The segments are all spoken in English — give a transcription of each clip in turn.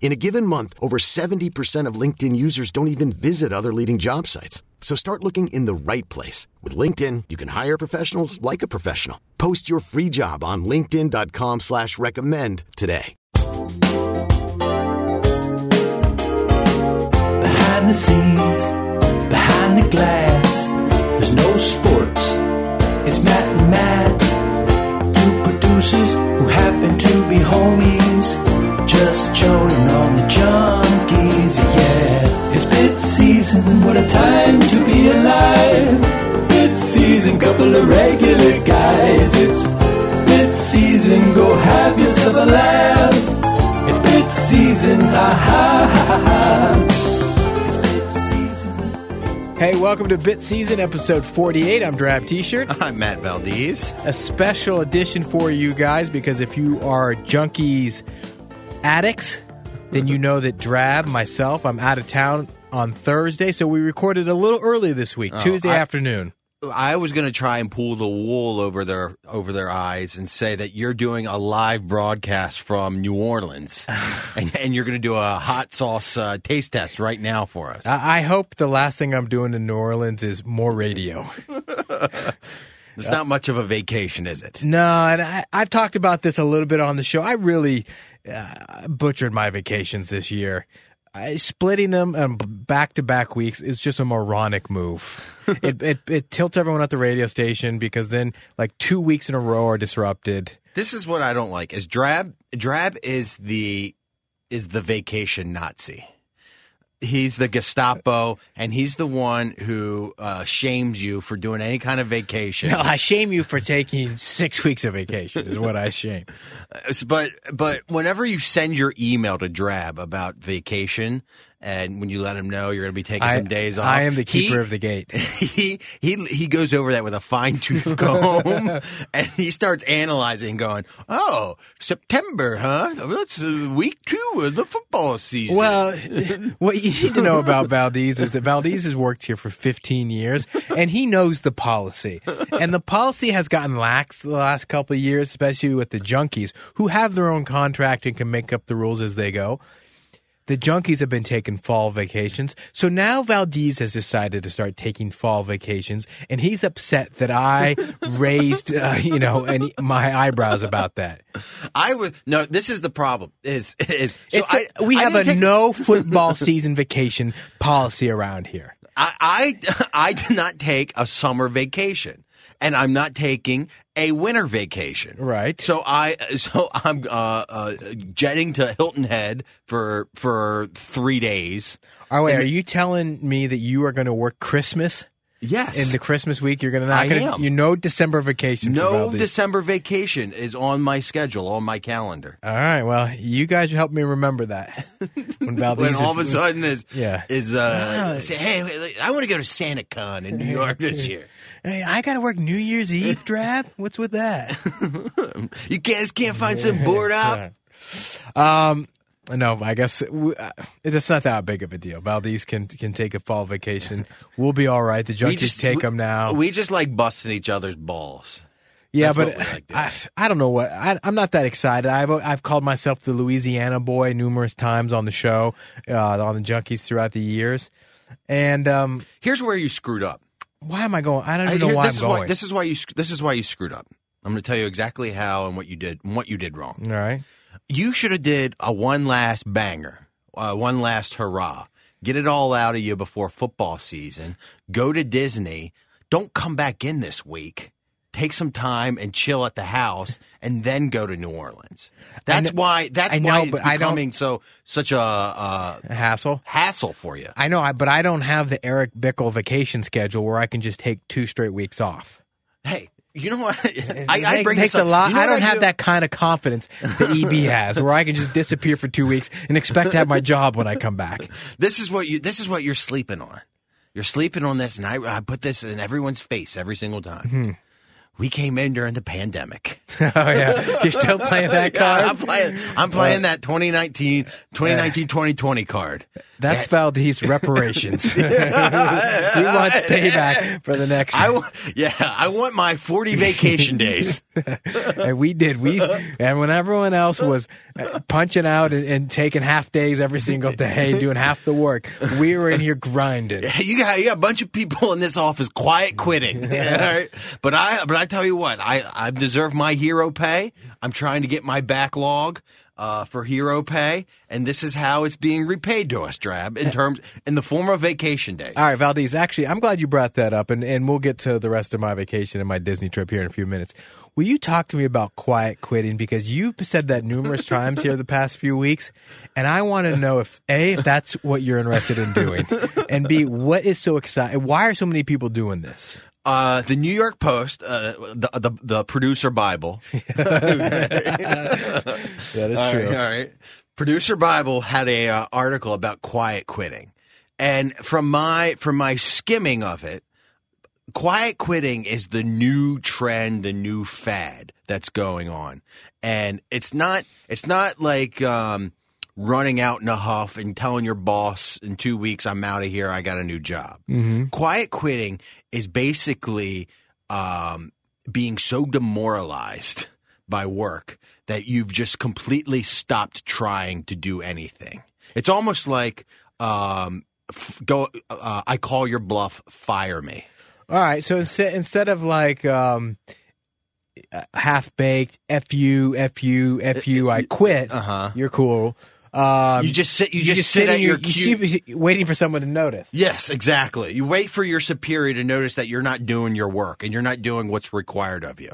In a given month, over 70% of LinkedIn users don't even visit other leading job sites. So start looking in the right place. With LinkedIn, you can hire professionals like a professional. Post your free job on linkedin.com slash recommend today. Behind the scenes, behind the glass, there's no sports. It's Matt and Matt, two producers who happen to be homies, just joning on the junkies, yeah. It's bit season, what a time to be alive. Bit season, couple of regular guys. It's bit season, go have yourself a laugh. It's bit season, ah, ha ha ha ha. It's bit season. Hey, welcome to Bit Season, episode 48. I'm Drab T-shirt. I'm Matt Valdez. A special edition for you guys because if you are junkies addicts, then you know that Drab, myself, I'm out of town on Thursday, so we recorded a little early this week, Tuesday I- afternoon. I was going to try and pull the wool over their over their eyes and say that you're doing a live broadcast from New Orleans, and, and you're going to do a hot sauce uh, taste test right now for us. I I hope the last thing I'm doing in New Orleans is more radio. it's not much of a vacation, is it? No, and I, I've talked about this a little bit on the show. I really uh, butchered my vacations this year. I, splitting them um, back to back weeks is just a moronic move. it, it it tilts everyone at the radio station because then like two weeks in a row are disrupted. This is what I don't like. Is drab? Drab is the is the vacation Nazi. He's the Gestapo, and he's the one who uh, shames you for doing any kind of vacation. No, I shame you for taking six weeks of vacation. Is what I shame. But but whenever you send your email to Drab about vacation, and when you let him know you're going to be taking I, some days off, I am the keeper he- of the gate. He he he goes over that with a fine tooth comb, and he starts analyzing, going, "Oh, September, huh? That's uh, week two of the football season." Well, what you need to know about Valdez is that Valdez has worked here for 15 years and he knows the policy. And the policy has gotten lax the last couple of years, especially with the junkies who have their own contract and can make up the rules as they go. The junkies have been taking fall vacations. So now Valdez has decided to start taking fall vacations and he's upset that I raised, uh, you know, any, my eyebrows about that. I would no. This is the problem. Is is so It's a- I, we I have a take- no football season vacation policy around here. I, I I did not take a summer vacation, and I'm not taking a winter vacation. Right. So I so I'm uh, uh, jetting to Hilton Head for for three days. Oh wait, are you telling me that you are going to work Christmas Yes. in the Christmas week? You're going to not I gonna, am. you know December vacation. no December vacation is on my schedule on my calendar. All right, well, you guys help me remember that when Valdez When is- all of a sudden is Yeah. is uh say hey I want to go to Santa Con in New York this year. Hey, I got to work New Year's Eve, Drab. What's with that? You guys can't find some board up. Um, no, I guess uh, it's not that big of a deal. Valdez can can take a fall vacation. We'll be all right. The junkies take them now. We just like busting each other's balls. Yeah, That's but like. I, I don't know what I, I'm not that excited. I've I've called myself the Louisiana boy numerous times on the show, uh, on the Junkies throughout the years, and um, Here's where you screwed up. why am I going? I don't I- even know here- why this I'm is going. Why, this is why you. This is why you screwed up. I'm going to tell you exactly how and what you did and what you did wrong. All right, You should have did a one last banger, uh, one last hurrah. Get it all out of you before football season. Go to Disney. Don't come back in this week. Take some time and chill at the house, and then go to New Orleans. That's kn- why. That's I know, why it's but I don't- becoming so such a uh, a hassle. hassle for you. I know, I, but I don't have the Eric Bickel vacation schedule where I can just take two straight weeks off. Hey, you know what? I, I bring takes this a lot. You know I don't have do? that kind of confidence that EB has, where I can just disappear for two weeks and expect to have my job when I come back. This is what you. This is what you're sleeping on. You're sleeping on this, and I, I put this in everyone's face every single time. Hmm. We came in during the pandemic. oh yeah, you're still playing that Yeah, card. I'm playing. I'm playing that 2019, 2019, 2020 card. That's Valdez reparations. he wants payback for the next. I w- yeah, I want my 40 vacation days. and we did. We and when everyone else was uh, punching out and, and taking half days every single day, doing half the work, we were in here grinding. You got you got a bunch of people in this office quiet quitting. Right? But I but I tell you what, I I deserve my hero pay. I'm trying to get my backlog uh, for hero pay, and this is how it's being repaid to us, Drab, in terms in the form of vacation days. All right, Valdez. Actually, I'm glad you brought that up, and, and we'll get to the rest of my vacation and my Disney trip here in a few minutes. Will you talk to me about quiet quitting? Because you've said that numerous times here the past few weeks, and I want to know if a if that's what you're interested in doing, and b what is so exciting? Why are so many people doing this? Uh, the New York Post, uh, the, the the producer Bible. That is All true. right, all right. Producer Bible had a uh, article about quiet quitting, and from my from my skimming of it, quiet quitting is the new trend, the new fad that's going on, and it's not it's not like um, running out in a huff and telling your boss in two weeks I'm out of here, I got a new job. Quiet quitting is basically um, being so demoralized by work that you've just completely stopped trying to do anything. It's almost like um, f- go. Uh, I call your bluff. Fire me. All right, so instead instead of like um, half baked, f you, f you, f you, I quit. Uh-huh. You're cool. Um, You just sit. You, just, sit, in at your. you cue- waiting for someone to notice. Yes, exactly. You wait for your superior to notice that you're not doing your work and you're not doing what's required of you.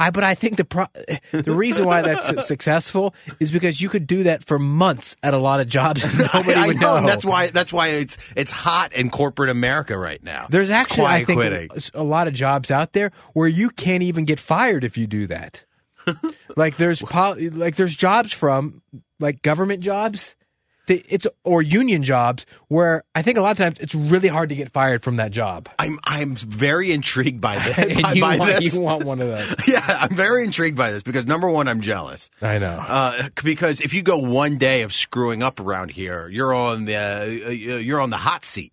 I, but I think the pro- the reason why that's successful is because you could do that for months at a lot of jobs and nobody I, I would know. know. That's why. That's why it's it's hot in corporate America right now. There's actually, I think, quitting. a lot of jobs out there where you can't even get fired if you do that. like there's pol- like there's jobs from like government jobs, it's or union jobs where I think a lot of times it's really hard to get fired from that job. I'm I'm very intrigued by this. by, you, by want, this. you want one of those. Yeah, I'm very intrigued by this because number one, I'm jealous. I know. Uh, because if you go one day of screwing up around here, you're on the uh, you're on the hot seat.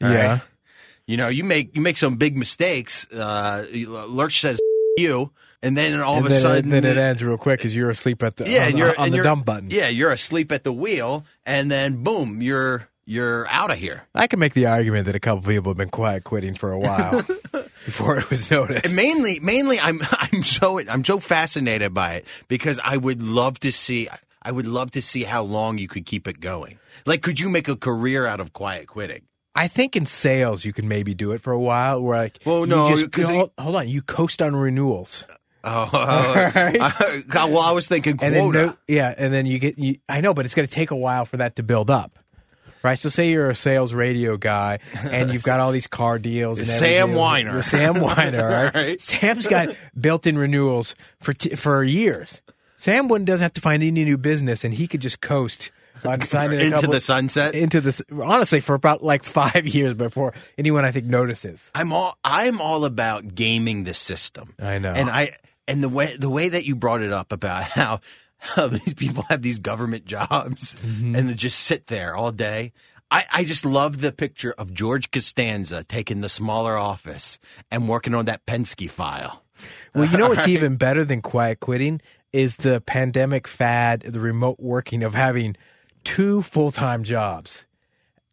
Yeah. right? You know, you make you make some big mistakes. Uh, Lurch says you, and then all And of a sudden, then it ends real quick because you're asleep at the yeah, on, and you're on the dump button. Yeah, you're asleep at the wheel, and then boom, you're you're out of here. I can make the argument that a couple people have been quiet quitting for a while before it was noticed. And mainly, mainly, I'm I'm so I'm so fascinated by it because I would love to see I would love to see how long you could keep it going. Like, could you make a career out of quiet quitting? I think in sales you can maybe do it for a while. Where like, Well, you no, just- 'cause hold, hold on, you coast on renewals, Oh, I, well, I was thinking and quota. then no, yeah, and then you get. You, I know, but it's going to take a while for that to build up, right? So, say you're a sales radio guy, and you've got all these car deals. And Sam. Weiner. You're Sam Weiner, right? Right. Sam's got built-in renewals for t- for years. Sam wouldn't doesn't have to find any new business, and he could just coast on signing Into couple- the sunset? Into this, honestly, for about like five years before anyone I think notices. I'm all I'm all about gaming the system. I know. and I and the way the way that you brought it up about how how these people have these government jobs Mm-hmm. and they just sit there all day. I, I just love the picture of George Costanza taking the smaller office and working on that Penske file. Well, you know what's even better than quiet quitting is the pandemic fad, the remote working of having two full time jobs.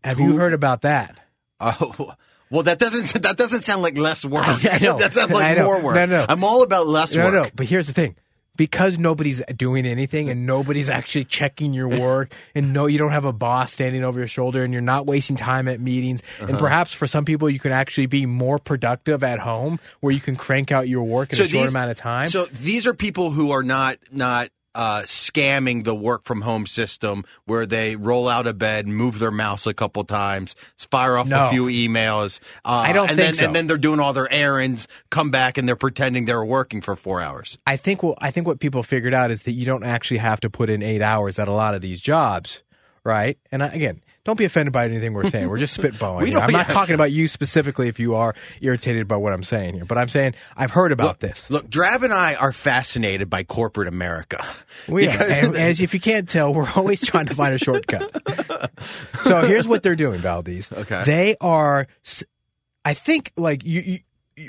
Have you heard about that? Oh, well, that doesn't that doesn't sound like less work. I know. that sounds I like more work. No, no. I'm all about less No, work. no. no. But here's the thing. Because nobody's doing anything and nobody's actually checking your work and no you don't have a boss standing over your shoulder and you're not wasting time at meetings Uh-huh. and perhaps for some people you can actually be more productive at home where you can crank out your work in a short amount of time. So these are people who are not not uh, scamming the work from home system where they roll out of bed, move their mouse a couple times, fire off No. a few emails. Uh, I don't and think then, so. And then they're doing all their errands, come back and they're pretending they're working for four hours. I think what I think what people figured out is that you don't actually have to put in eight hours at a lot of these jobs, right? And I, again, don't be offended by anything we're saying. We're just spitballing. We I'm not talking about you specifically if you are irritated by what I'm saying here, but I'm saying I've heard about this. Look, Drab and I are fascinated by corporate America. We are. And, as if you can't tell, we're always trying to find a shortcut. so here's what they're doing, Valdez. Okay. They are, I think, like you. you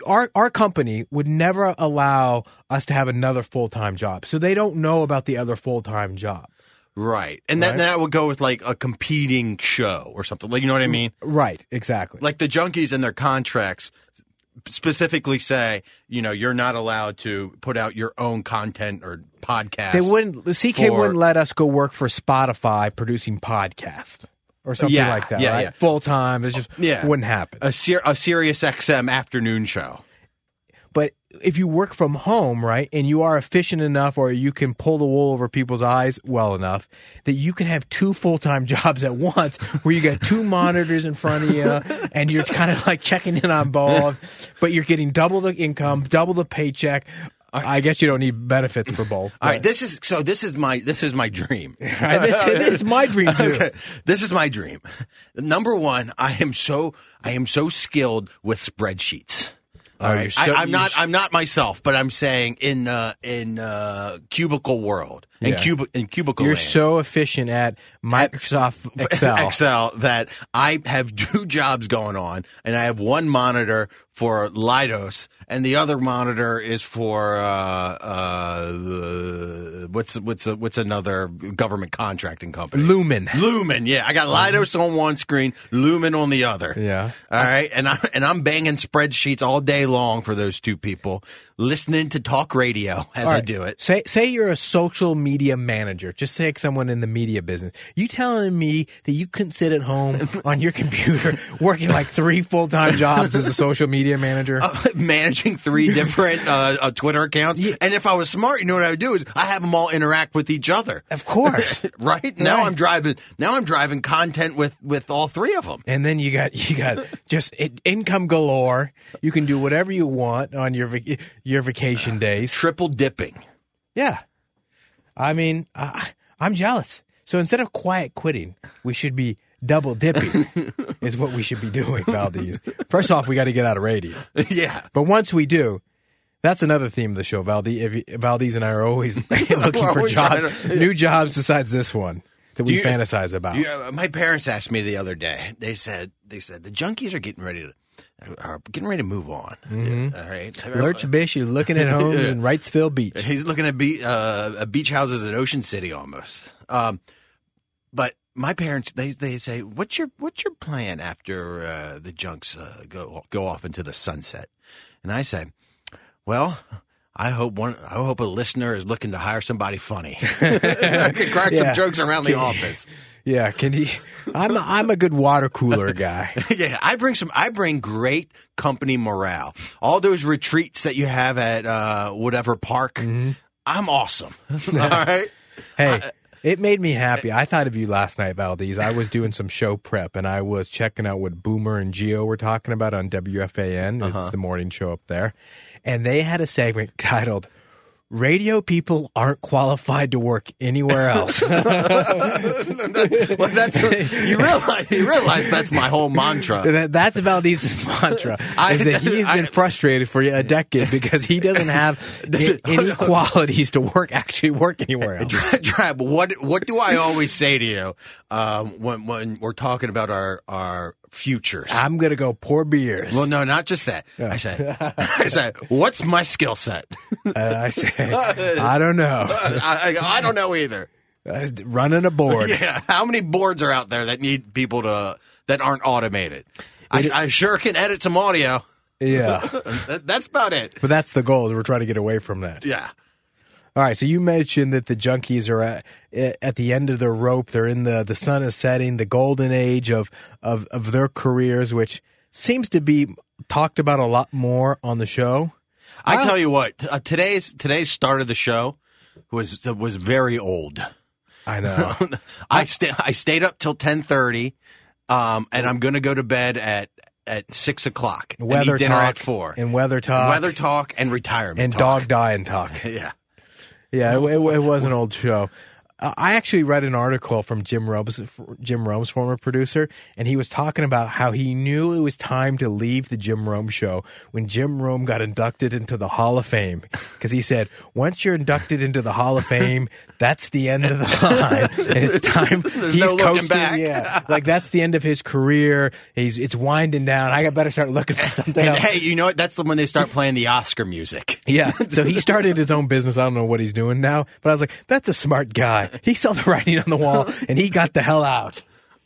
our our company would never allow us to have another full time job, so they don't know about the other full time job. Right. And then Right. that would go with like a competing show or something. Like, you know what I mean? Right, exactly. Like the junkies and their contracts specifically say, you know, you're not allowed to put out your own content or podcast. they wouldn't. CK for- wouldn't let us go work for Spotify producing podcast or something Yeah, like that. yeah, right? yeah. Full time. It just Yeah. wouldn't happen. a, Sir- a Sirius XM afternoon show. But if you work from home, right, and you are efficient enough or you can pull the wool over people's eyes well enough that you can have two full time jobs at once where you got two monitors in front of you and you're kind of like checking in on both, but you're getting double the income, double the paycheck. I guess you don't need benefits for both. All right, this is so this is my this is my dream. Right, this, this is my dream too. Okay, this is my dream. Number one, I am so I am so skilled with spreadsheets. All right, I, I'm not. sh- I'm not myself, but I'm saying in uh, in uh, cubicle world, in Yeah. cubicle in cubicle. You're land. so efficient at Microsoft Excel. Excel that I have two jobs going on, and I have one monitor for Leidos, and the other monitor is for uh, uh, what's what's a, what's another government contracting company? Lumen. Lumen, yeah, I got Leidos on one screen, Lumen on the other. Yeah. all right, and I and I'm banging spreadsheets all day long for those two people, listening to talk radio as All I do it. Say say you're a social media manager. Just take someone in the media business. You telling me that you couldn't sit at home on your computer working like three full time jobs as a social media manager? managing three different uh, uh, Twitter accounts. And if I was smart, you know what I would do is I have them all interact with each other. of course. Right now, Right. I'm driving. Now I'm driving content with with all three of them. and then you got you got just i- income galore. You can do whatever you want on your your vacation days. Triple dipping. Yeah, I mean, uh, I'm jealous. So instead of quiet quitting, we should be double dipping. is what we should be doing, Valdez. First off, we got to get out of radio. yeah. But once we do, that's another theme of the show. Valdez, if you- Valdez and I are always looking for always jobs, to- new jobs besides this one that we You- fantasize about. Yeah, my parents asked me the other day. They said they said the junkies are getting ready to are getting ready to move on. All right. Lurch Bish is looking at homes in Wrightsville Beach. He's looking at be- uh, beach houses in Ocean City almost. Um, but my parents they they say, "What's your what's your plan after uh, the junks uh, go go off into the sunset?" And I say, "Well." I hope one. I hope a listener is looking to hire somebody funny. I could crack Yeah. some jokes around the office. Yeah, can he? I'm a, I'm a good water cooler guy. yeah, I bring some. I bring great company morale. All those retreats that you have at uh, whatever park, Mm-hmm. I'm awesome. All right. Hey, it made me happy. I thought of you last night, Valdez. I was doing some show prep and I was checking out what Boomer and Gio were talking about on WFAN. It's the morning show up there. And they had a segment titled Radio People Aren't Qualified to Work Anywhere Else. well, that's you realize you realize that's my whole mantra. That- That's Valdez's mantra. I- is that he's been I- frustrated for a decade because he doesn't have Does any qualities to work actually work anywhere else. Drab, what what do I always say to you um, when when we're talking about our our futures? I'm gonna go pour beers. well, no, not just that. I say, I say, what's my skill set? And I say, I don't know. I, I, I don't know either. Uh, running a board. Yeah, how many boards are out there that need people to that aren't automated? I, I sure can edit some audio. Yeah. That, that's about it. But that's the goal. We're trying to get away from that. Yeah. All right. So you mentioned that the junkies are at, at the end of their rope. They're in the, the sun is setting, the golden age of, of, of their careers, which seems to be talked about a lot more on the show. I tell you what, uh, today's today's start of the show was was very old. I know. I sta- I stayed up till ten thirty, um, and I'm going to go to bed at at six o'clock. weather eat dinner talk at four. and weather talk weather talk and retirement and talk. dog dying talk. Yeah, Yeah, it, it, was an old show. Uh, I actually read an article from Jim Rome's Jim Rome's former producer, and he was talking about how he knew it was time to leave the Jim Rome show when Jim Rome got inducted into the Hall of Fame. Because he said, once you're inducted into the Hall of Fame, that's the end of the line, and it's time. There's he's no coasting, back. yeah, like that's the end of his career. He's it's winding down. I got better start looking for something and else. hey, you know what? That's the when they start playing the Oscar music. Yeah. So he started his own business. I don't know what he's doing now, but I was like, that's a smart guy. He saw the writing on the wall and he got the hell out.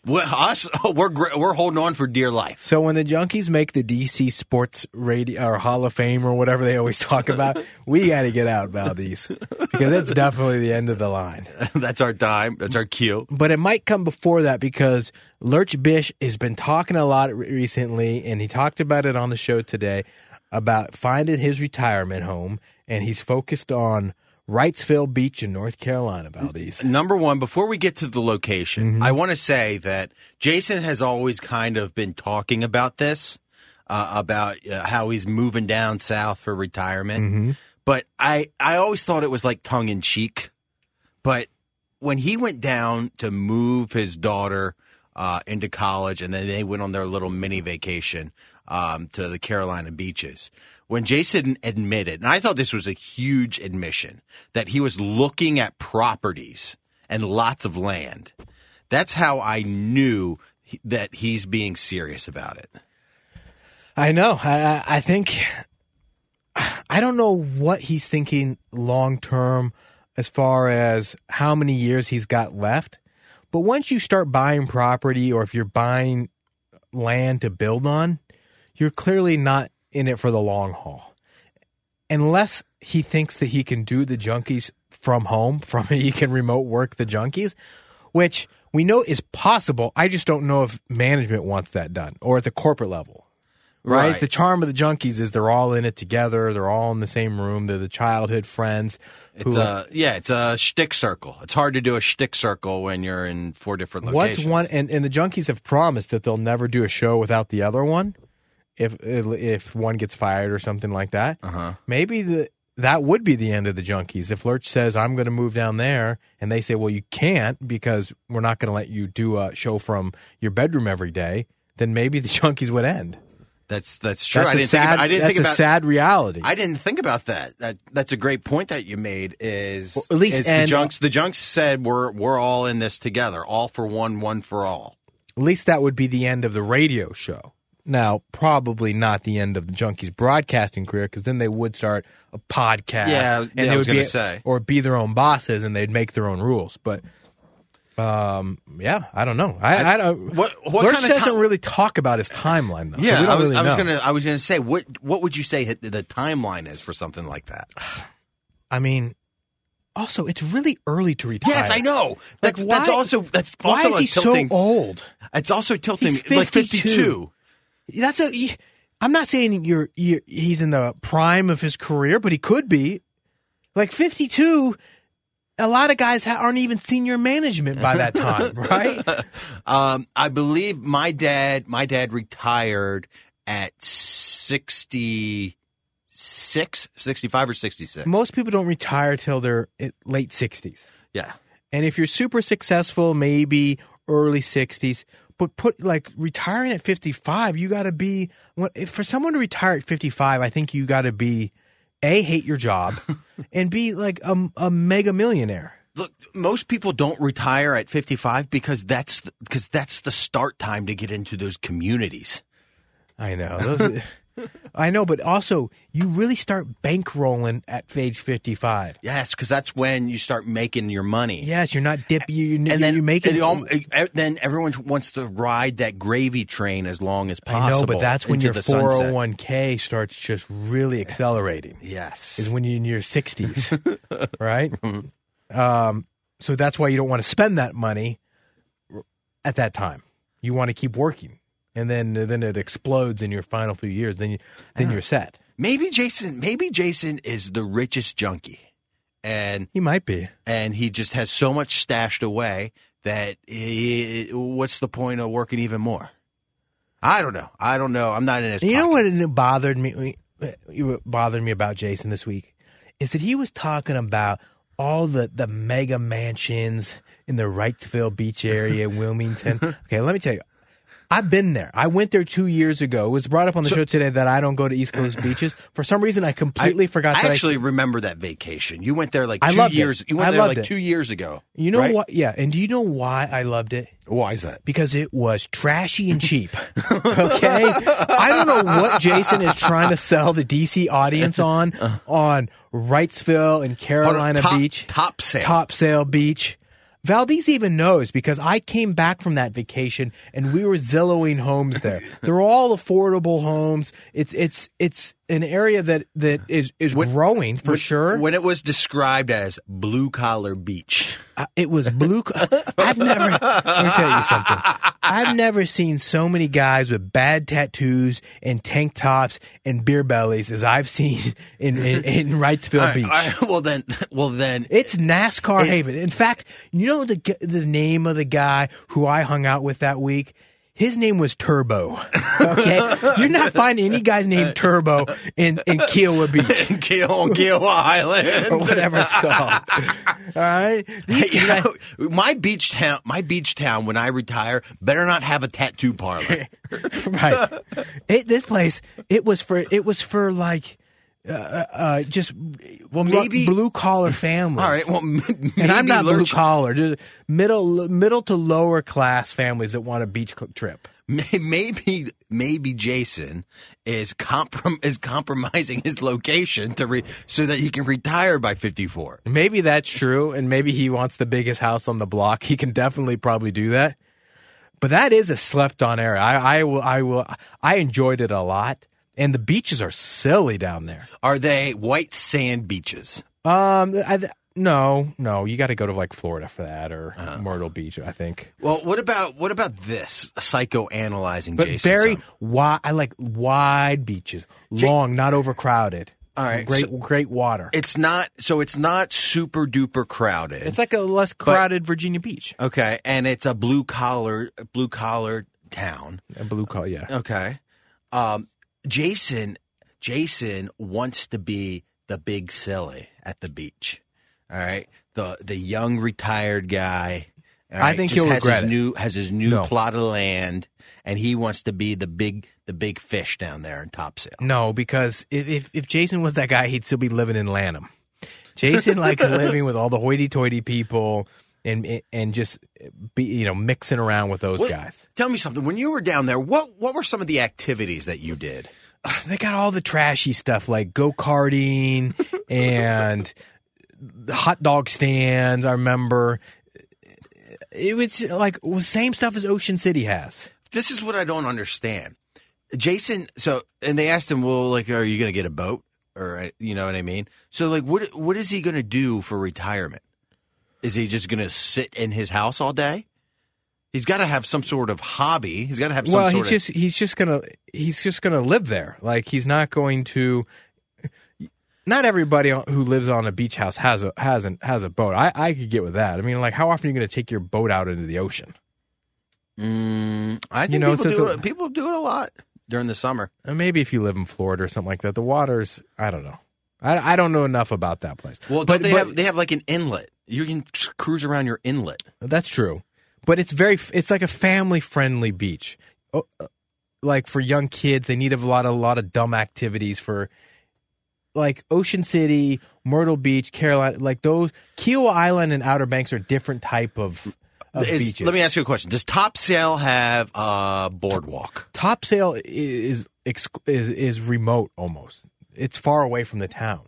Well, us, we're we're holding on for dear life. So when the junkies make the DC Sports Radio or Hall of Fame or whatever they always talk about, we got to get out, Valdez, because it's definitely the end of the line. That's our time. That's our cue. But it might come before that because Lurch Bish has been talking a lot recently, and he talked about it on the show today about finding his retirement home, and he's focused on Wrightsville Beach in North Carolina, Valdez. Number one, before we get to the location, Mm-hmm. I want to say that Jason has always kind of been talking about this, uh, about uh, how he's moving down south for retirement. Mm-hmm. But I, I always thought it was like tongue in cheek. But when he went down to move his daughter uh, into college, and then they went on their little mini vacation um, to the Carolina beaches. When Jason admitted, and I thought this was a huge admission, that he was looking at properties and lots of land. That's how I knew that he's being serious about it. I know. I- I think I don't know what he's thinking long term as far as how many years he's got left. But once you start buying property or if you're buying land to build on, you're clearly not in it for the long haul. Unless he thinks that he can do the junkies from home, from he can remote work the junkies, which we know is possible. I just don't know if management wants that done or at the corporate level. Right? Right. The charm of the junkies is they're all in it together. They're all in the same room. They're the childhood friends. It's a yeah, it's a shtick circle. It's hard to do a shtick circle when you're in four different What's locations. one? And, and the junkies have promised that they'll never do a show without the other one, if if one gets fired or something like that. Uh-huh. Maybe the that would be the end of the junkies. If Lurch says I'm going to move down there, and they say, well, you can't because we're not going to let you do a show from your bedroom every day, then maybe the junkies would end. That's that's true. That's I didn't sad. think about, I didn't that's think about a sad reality. I didn't think about that. That that's a great point that you made. Is Well, at least- is the and- junks the junks said we're we're all in this together, all for one, one for all. At least that would be the end of the radio show. Now, probably not the end of the Junkies broadcasting career because then they would start a podcast. Yeah, and they I was would be, say. or be their own bosses and they'd make their own rules. But, um, yeah, I don't know. I, I, I- don't. what- what Lurch kind of doesn't ti- really talk about his timeline though. Yeah, so I was, really I was gonna I was gonna say what what would you say the timeline is for something like that? I mean, also, it's really early to retire. Yes, I know. That's Like, that's also that's Why also is he tilting. so old? It's also tilting He's like fifty two. That's a. I'm not saying you're, you're he's in the prime of his career, but he could be. Like 52, a lot of guys aren't even senior management by that time, right? Um, I believe my dad my dad retired at 66, 65 or 66. Most people don't retire till they're late 60s. Yeah. And if you're super successful, maybe early 60s. But put like retiring at 55, you got to be for someone to retire at 55, I think you got to be a hate your job and be like a, a mega millionaire. Look, most people don't retire at 55 because that's because that's the start time to get into those communities. I know. Those, I know, but also you really start bankrolling at age 55. Yes, because that's when you start making your money. Yes, you're not dip. You, And then you make it. then everyone wants to ride that gravy train as long as possible. I know, but that's when your the sunset. 401k starts just really accelerating. Yes. Is when you're in your 60s, right? Um, so that's why you don't want to spend that money at that time. You want to keep working, and then then it explodes in your final few years. Then you then uh-huh. you're set. Maybe Jason. Maybe Jason is the richest junkie and He might be. and he just has so much stashed away that he, what's the point of working even more? I don't know. I don't know. I'm not in his. You know what bothered me? What bothered me about Jason this week is that he was talking about all the the mega mansions in the Wrightsville Beach area, Wilmington. Okay, let me tell you. I've been there. I went there two years ago. It was brought up on the show today that I don't go to East Coast beaches. For some reason, I completely forgot I actually I. remember that vacation. You went there like I two loved it. years. You went I there like it. two years ago. You know right? what? Yeah, and do you know why I loved it? Why is that? because it was trashy and cheap. Okay, I don't know what Jason is trying to sell the DC audience uh-huh. on on Wrightsville and Carolina top, Beach, Topsail. Top Sale Beach. Valdez even knows because I came back from that vacation and we were zillowing homes there. They're all affordable homes. It's it's it's an area that that is is growing for When- sure. When it was described as blue collar beach. Uh, it was blue. co- I've never. Let me tell you something. I've never seen so many guys with bad tattoos and tank tops and beer bellies as I've seen in in, in Wrightsville Beach. All right, well then, well then, It's NASCAR haven. In fact, you know the the name of the guy who I hung out with that week. His name was Turbo. Okay, you're not finding any guys named Turbo in in Kiawah Beach Keel on Kiawah Island or whatever it's called. All right, These You guys- know, my beach town, my beach town. When I retire, better not have a tattoo parlor. right. It, this place, it was for it was for like uh, uh, just Well, maybe- blue collar families. All right, well, m- maybe and I'm not blue collar, middle middle to lower class families that want a beach trip. Maybe, maybe Jason is comprom- is compromising his location to re- so that he can retire by 54. Maybe that's true, and maybe he wants the biggest house on the block. He can definitely probably do that. But that is a slept on area. I, I will I will I enjoyed it a lot. And the beaches are silly down there. Are they white sand beaches? Um, I, no, no, you got to go to like Florida for that or Uh-huh. Myrtle Beach, I think. Well, what about what about this psychoanalyzing But Jason? very wide. I like wide beaches, long, not overcrowded. All right, great, so- great water. It's not so it's not super duper crowded. It's like a less crowded Virginia Beach. okay, and it's a blue collar blue collar town. A blue collar, yeah. Okay. Um, Jason, Jason wants to be the big silly at the beach. All right, the the young retired guy. all I think just he'll has regret his it. new has his new No. plot of land, and he wants to be the big the big fish down there in Topsail. No, because if, if if Jason was that guy, he'd still be living in Lanham. Jason likes living with all the hoity-toity people and and just be you know mixing around with those What- guys. Tell me something. When you were down there, what what were some of the activities that you did? They got all the trashy stuff like go karting and the hot dog stands. I remember it was like was same stuff as Ocean City has. This is what I don't understand. Jason, so and they asked him, "Well, like, are you going to get a boat, or uh, you know what I mean?" So, like, what what is he going to do for retirement? Is he just going to sit in his house all day? He's got to have some sort of hobby. He's got to have some well, sort he's of. just he's just gonna he's just gonna live there. Like he's not going to. Not everybody who lives on a beach house has a has an, has a boat. I, I could get with that. I mean, like, how often are you going to take your boat out into the ocean? Mm, I think You know, people, do it, people do it a lot during the summer. Maybe if you live in Florida or something like that, the water's I don't know. I, I don't know enough about that place. Well, but don't they but- have they have like an inlet. You can cruise around your inlet. That's true, but it's very it's like a family friendly beach. Oh, uh, Like for young kids, they need a lot of a lot of dumb activities for like Ocean City, Myrtle Beach, Carolina. Like those Kiawah Island and Outer Banks are different type of, of Is- beaches. let me ask you a question: Does Topsail have a boardwalk? Topsail is is is remote almost. It's far away from the town.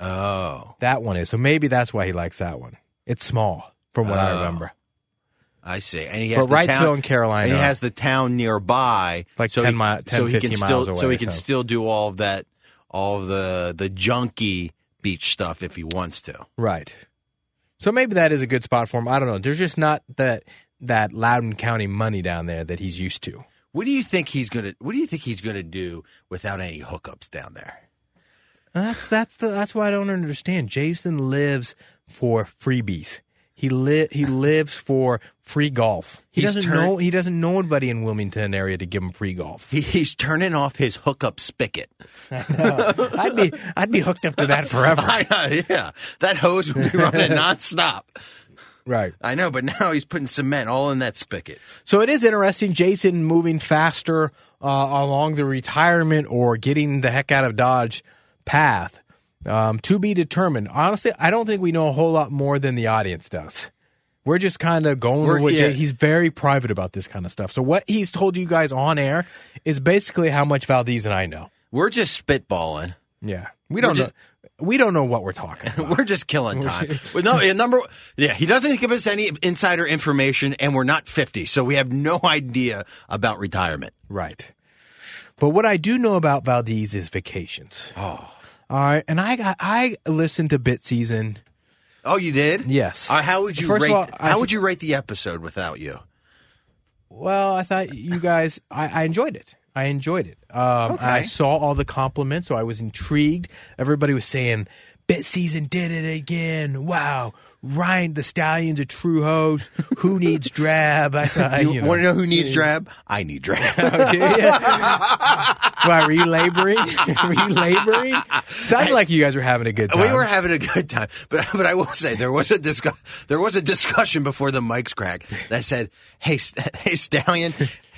Oh, That one is so maybe that's why he likes that one. It's small from what I Oh. remember. I see. And he has But the Wrightsville town, and Carolina- and he has the town nearby, Like so 10 he, mi- 10, so he 15 can miles still, away so he can so. still do all of that, all of the the junky beach stuff if he wants to. Right. So maybe that is a good spot for him. I don't know. There's just not that that Loudoun County money down there that he's used to. What do you think he's gonna? What do you think he's gonna do without any hookups down there? That's that's the that's why I don't understand. Jason lives for freebies. He li- he lives for free golf. He He's doesn't turned- know he doesn't know anybody in Wilmington area to give him free golf. He, he's turning off his hookup spigot. I'd be I'd be hooked up to that forever. I- yeah, that hose would be running nonstop. right. I know, but now he's putting cement all in that spigot. So it is interesting, Jason moving faster uh, along the retirement or getting the heck out of Dodge path. Um, to be determined. Honestly, I don't think we know a whole lot more than the audience does. We're just kind of going We're- with yeah. He's very private about this kind of stuff. So what he's told you guys on air is basically how much Valdez and I know. We're just spitballing. Yeah, we don't just- know. We don't know what we're talking about. We're just killing time. No, yeah, number yeah, he doesn't give us any insider information, and we're not fifty, so we have no idea about retirement. Right. But what I do know about Valdez is vacations. Oh. All right, and I got I listened to Bit Season. Oh, you did? Yes. Uh, how would you First rate? all, how should- would you rate the episode without you? Well, I thought you guys I, I enjoyed it. I enjoyed it. Um, Okay. I saw all the compliments, so I was intrigued. Everybody was saying, "Bit Season did it again! Wow, Ryan the Stallion's a true host. Who needs drab?" I saw. You, You, know. want to know who needs drab? I need drab. Why were you laboring? were you laboring? Sounded like you guys were having a good time. We were having a good time, but but I will say there was a discuss there was a discussion before the mics cracked. I said, "Hey, St- hey, Stallion,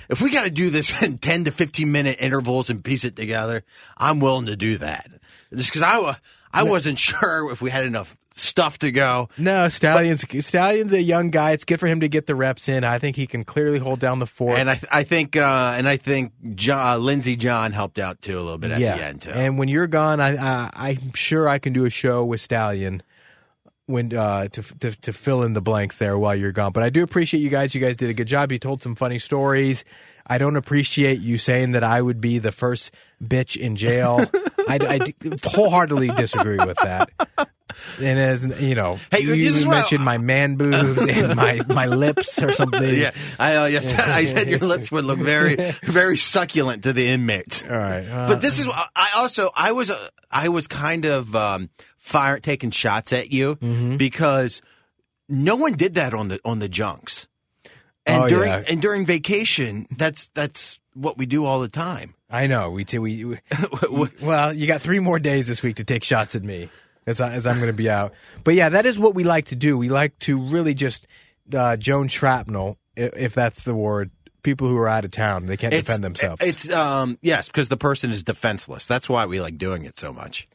if we got to do this in ten to fifteen minute intervals and piece it together, I'm willing to do that." Just because I I wasn't sure if we had enough stuff to go. No, Stallion's Stallion's a young guy. It's good for him to get the reps in. I think he can clearly hold down the fort. And I, th- I think, uh, and I think John, uh, Lindsey John helped out too a little bit at yeah. the end too. And when you're gone, I, I I'm sure I can do a show with Stallion when uh, to, to to fill in the blanks there while you're gone. But I do appreciate you guys. You guys did a good job. You told some funny stories. I don't appreciate you saying that I would be the first bitch in jail. I, I wholeheartedly disagree with that. And as you know, Hey, you, you mentioned my man boobs and my, my lips or something. yeah, I, uh, yes, I said your lips would look very, very succulent to the inmates. All right. Uh, But this is I also I was uh, I was kind of um, fire taking shots at you Mm-hmm. because no one did that on the on the junks. And Oh, during yeah. and during vacation, that's that's what we do all the time. I know. We, t- we, we well, you got three more days this week to take shots at me as, I, as I'm going to be out. But yeah, that is what we like to do. We like to really just uh, Joan shrapnel, if, if that's the word. People who are out of town, they can't defend themselves. It's um yes, because the person is defenseless. That's why we like doing it so much.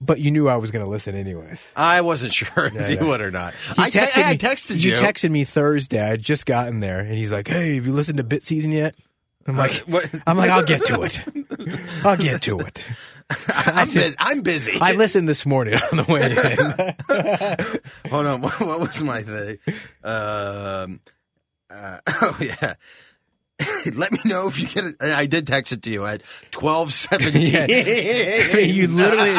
but you knew I was going to listen anyways. I wasn't sure if you yeah. would or not. I, te- texted I texted you. You texted me Thursday. I had just gotten there, and he's like, "Hey, have you listened to Bit Season yet?" I'm like, what- "I'm like, I'll get to it. I'll get to it." I'm, busy. I'm busy. I listened this morning on the way in. Hold on. What, what was my thing? Um, uh, oh yeah. Let me know if you get it. I did text it to you at twelve seventeen. you literally,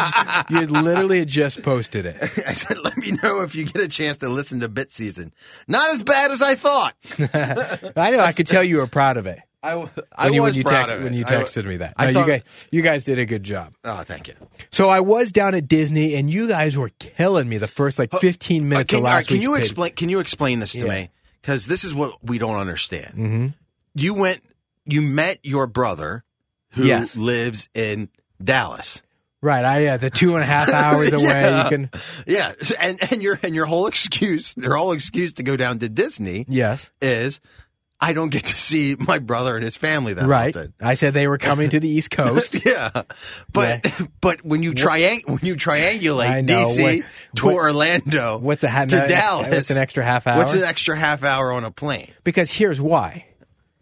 you literally had just posted it. I said, "Let me know if you get a chance to listen to Bit Season." Not as bad as I thought. I know. I could tell you were proud of it I, I when you, was when you, proud text, of it. when you I texted me that. I thought- you guys, you guys did a good job. Oh, thank you. So I was down at Disney, and you guys were killing me the first like 15 Uh, minutes can, of last can you explain? Can you explain this to Yeah. me? Because this is what we don't understand. Mm-hmm. You went. You met your brother, who Yes. lives in Dallas. Right, I uh, the two and a half hours away. Yeah. You can Yeah, and and your and your whole excuse, your whole excuse to go down to Disney yes, is, I don't get to see my brother and his family that right. often. I said they were coming to the East Coast. Yeah, but but when you triang when you triangulate know. DC What- to what- Orlando, What's a to no, Dallas? What's an extra half hour? What's an extra half hour on a plane? Because here's why.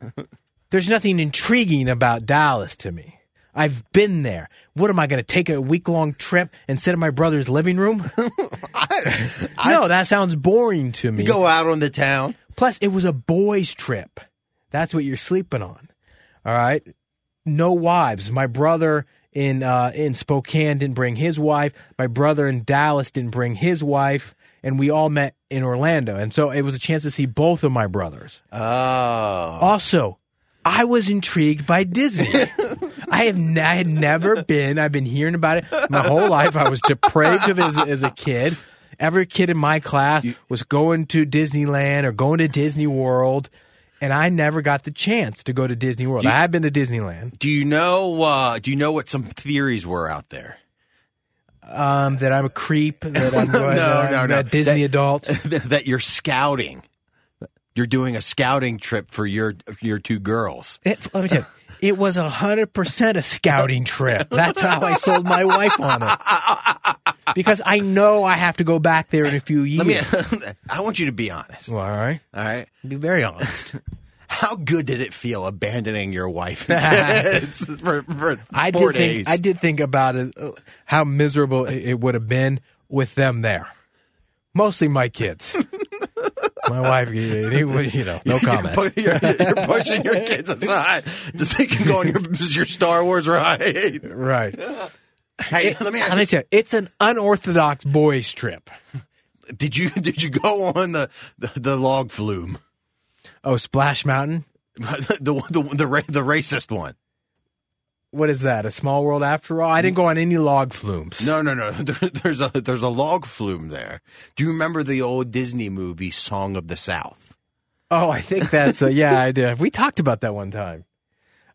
There's nothing intriguing about Dallas to me. I've been there. What am I going to take a week long trip and sit in my brother's living room? i no, that sounds boring to me. You go out on the town. Plus, it was a boys' trip. That's what you're sleeping on. All right. No wives. My brother in uh, in Spokane didn't bring his wife. My brother in Dallas didn't bring his wife, and we all met in Orlando. And so it was a chance to see both of my brothers. Oh, Also, I was intrigued by Disney. I have n- I had never been. I've been hearing about it my whole life. I was depraved of it as, as a kid. Every kid in my class was going to Disneyland or going to Disney World, and I never got the chance to go to Disney World. You- I have been to Disneyland. Do you know? Uh, do you know what some theories were out there? Um, that I'm a creep. That I'm, that I'm no, no. a Disney That- adult. that you're scouting. You're doing a scouting trip for your your two girls. It, let me tell you, it was a hundred percent a scouting trip. That's how I sold my wife on it. Because I know I have to go back there in a few years. Let me. I want you to be honest. all right, All right. be very honest. How good did it feel abandoning your wife for, for I four did days? think I did think about it, uh, how miserable it would have been with them there. Mostly my kids. My wife, it, it you know, no comment. You're, you're pushing your kids aside just so you can go on your your Star Wars ride. Right. Hey, let me ask you, it's an unorthodox boys trip. did you did you go on the the, the log flume, Oh, Splash Mountain. the the the, the racist one? What is that? A small world after all? I didn't go on any log flumes. No, no, no. There, there's a there's a log flume there. Do you remember the old Disney movie Song of the South? Oh, I think that's a, yeah, I did. We talked about that one time.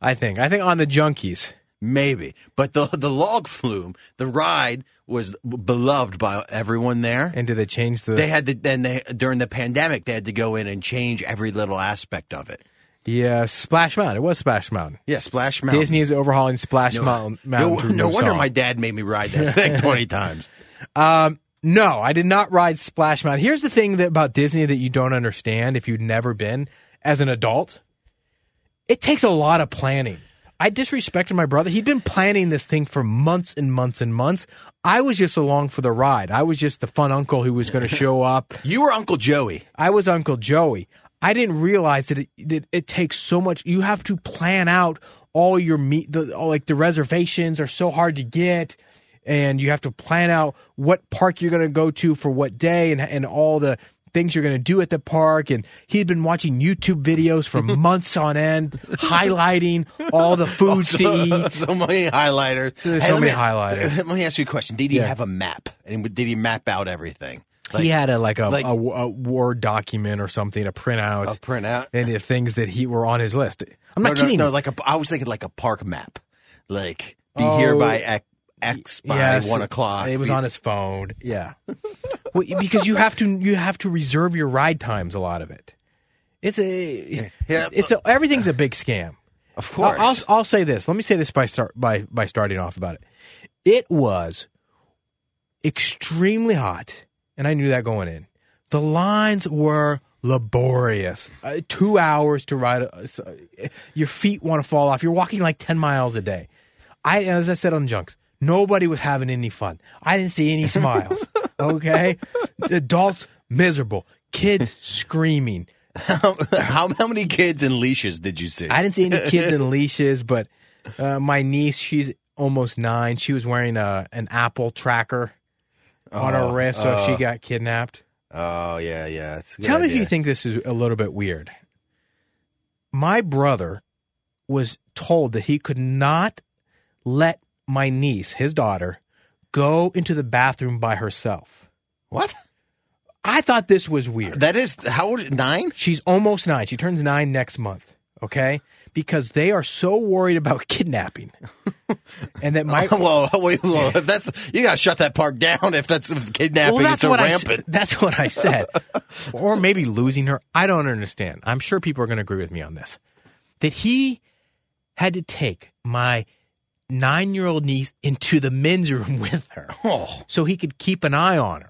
I think. I think on the junkies. Maybe, but the the log flume, the ride was beloved by everyone there. And did they change the They had to then they during the pandemic they had to go in and change every little aspect of it. Yeah, Splash Mountain. It was Splash Mountain. Yeah, Splash Mountain. Disney is overhauling Splash Mountain. Mountain No, no wonder song. my dad made me ride that thing twenty times. Um, no, I did not ride Splash Mountain. Here's the thing that, about Disney that you don't understand if you've never been as an adult. It takes a lot of planning. I disrespected my brother. He'd been planning this thing for months and months and months. I was just along for the ride. I was just the fun uncle who was going to show up. You were Uncle Joey. I was Uncle Joey. I didn't realize that it, that it takes so much. You have to plan out all your meet. The all, like the reservations are so hard to get, and you have to plan out what park you're going to go to for what day, and and all the things you're going to do at the park. And he'd been watching YouTube videos for months on end, highlighting all the foods to eat. so many highlighters. There's Hey, so many me- highlighters. Let me ask you a question. Did he Yeah. have a map? And did he map out everything? He had a like a, like- a, a word document or something, a printout, A printout? and the things that he were on his list. I'm not no, kidding. No, no, like a, I was thinking like a park map. Like be oh, here Oh, by X, X by Yes, one o'clock. It was Be- on his phone. Yeah, well, because you have to you have to reserve your ride times. A lot of it. It's a Yeah, it's a, everything's a big scam. Of course. I'll, I'll I'll say this. Let me say this by start by by starting off about it. It was extremely hot, and I knew that going in. The lines were laborious. Uh, two hours to ride. A, so- your feet want to fall off. You're walking like ten miles a day. I, as I said on Junks, nobody was having any fun. I didn't see any smiles. Okay, the adults miserable, kids screaming. how, how many kids in leashes did you see? I didn't see any kids in leashes, but uh, my niece, she's almost nine. She was wearing a an Apple tracker on her Oh, wrist, so she oh. got kidnapped. oh yeah, yeah. it's a good Tell me if you think this is a little bit weird. My brother was told that he could not let my niece, his daughter, go into the bathroom by herself. what? I thought this was weird. That is how old? Nine? She's almost nine. She turns nine next month. Okay, because they are so worried about kidnapping, and that my Whoa, wait, whoa, if that's you got to shut that park down. If that's if kidnapping well, is that's so what I rampant. s- that's what I said, or maybe losing her. I don't understand. I'm sure people are going to agree with me on this. That he had to take my nine year old niece into the men's room with her, Oh. so he could keep an eye on her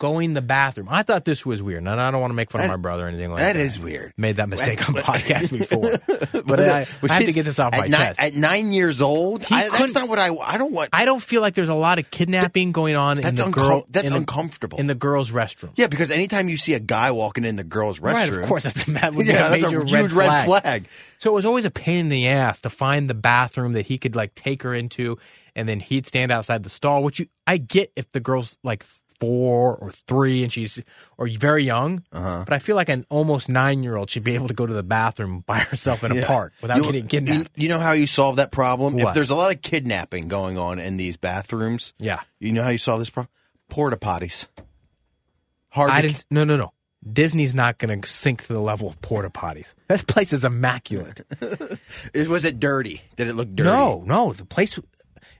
going to the bathroom. I thought this was weird, and I don't want to make fun of my brother or anything like that that. is weird. Made that mistake on podcast before, but I, But I have to get this off my nine, chest. At nine years old, I, that's couldn't- what I. I don't want. I don't feel like there's a lot of kidnapping going on in the uncom- girl. that's in the- uncomfortable. in the girls' restroom. yeah, because anytime you see a guy walking in the girls' restroom, Right, of course, that's a, that yeah, a that's major a huge red flag. So it was always a pain in the ass to find the bathroom that he could like take her into, and then he'd stand outside the stall. Which you, I get if the girl's like four or three, and she's or very young. Uh-huh. But I feel like an almost nine year old should be able to go to the bathroom by herself in a Yeah. park without You- getting You, kidnapped. you know how you solve that problem? If there's a lot of kidnapping going on in these bathrooms, yeah, you know how you solve this problem? Porta potties. Hard. I didn't. No, no, no. Disney's not going to sink to the level of porta potties. This place is immaculate. It- Was it dirty? Did it look dirty? No, no, the place.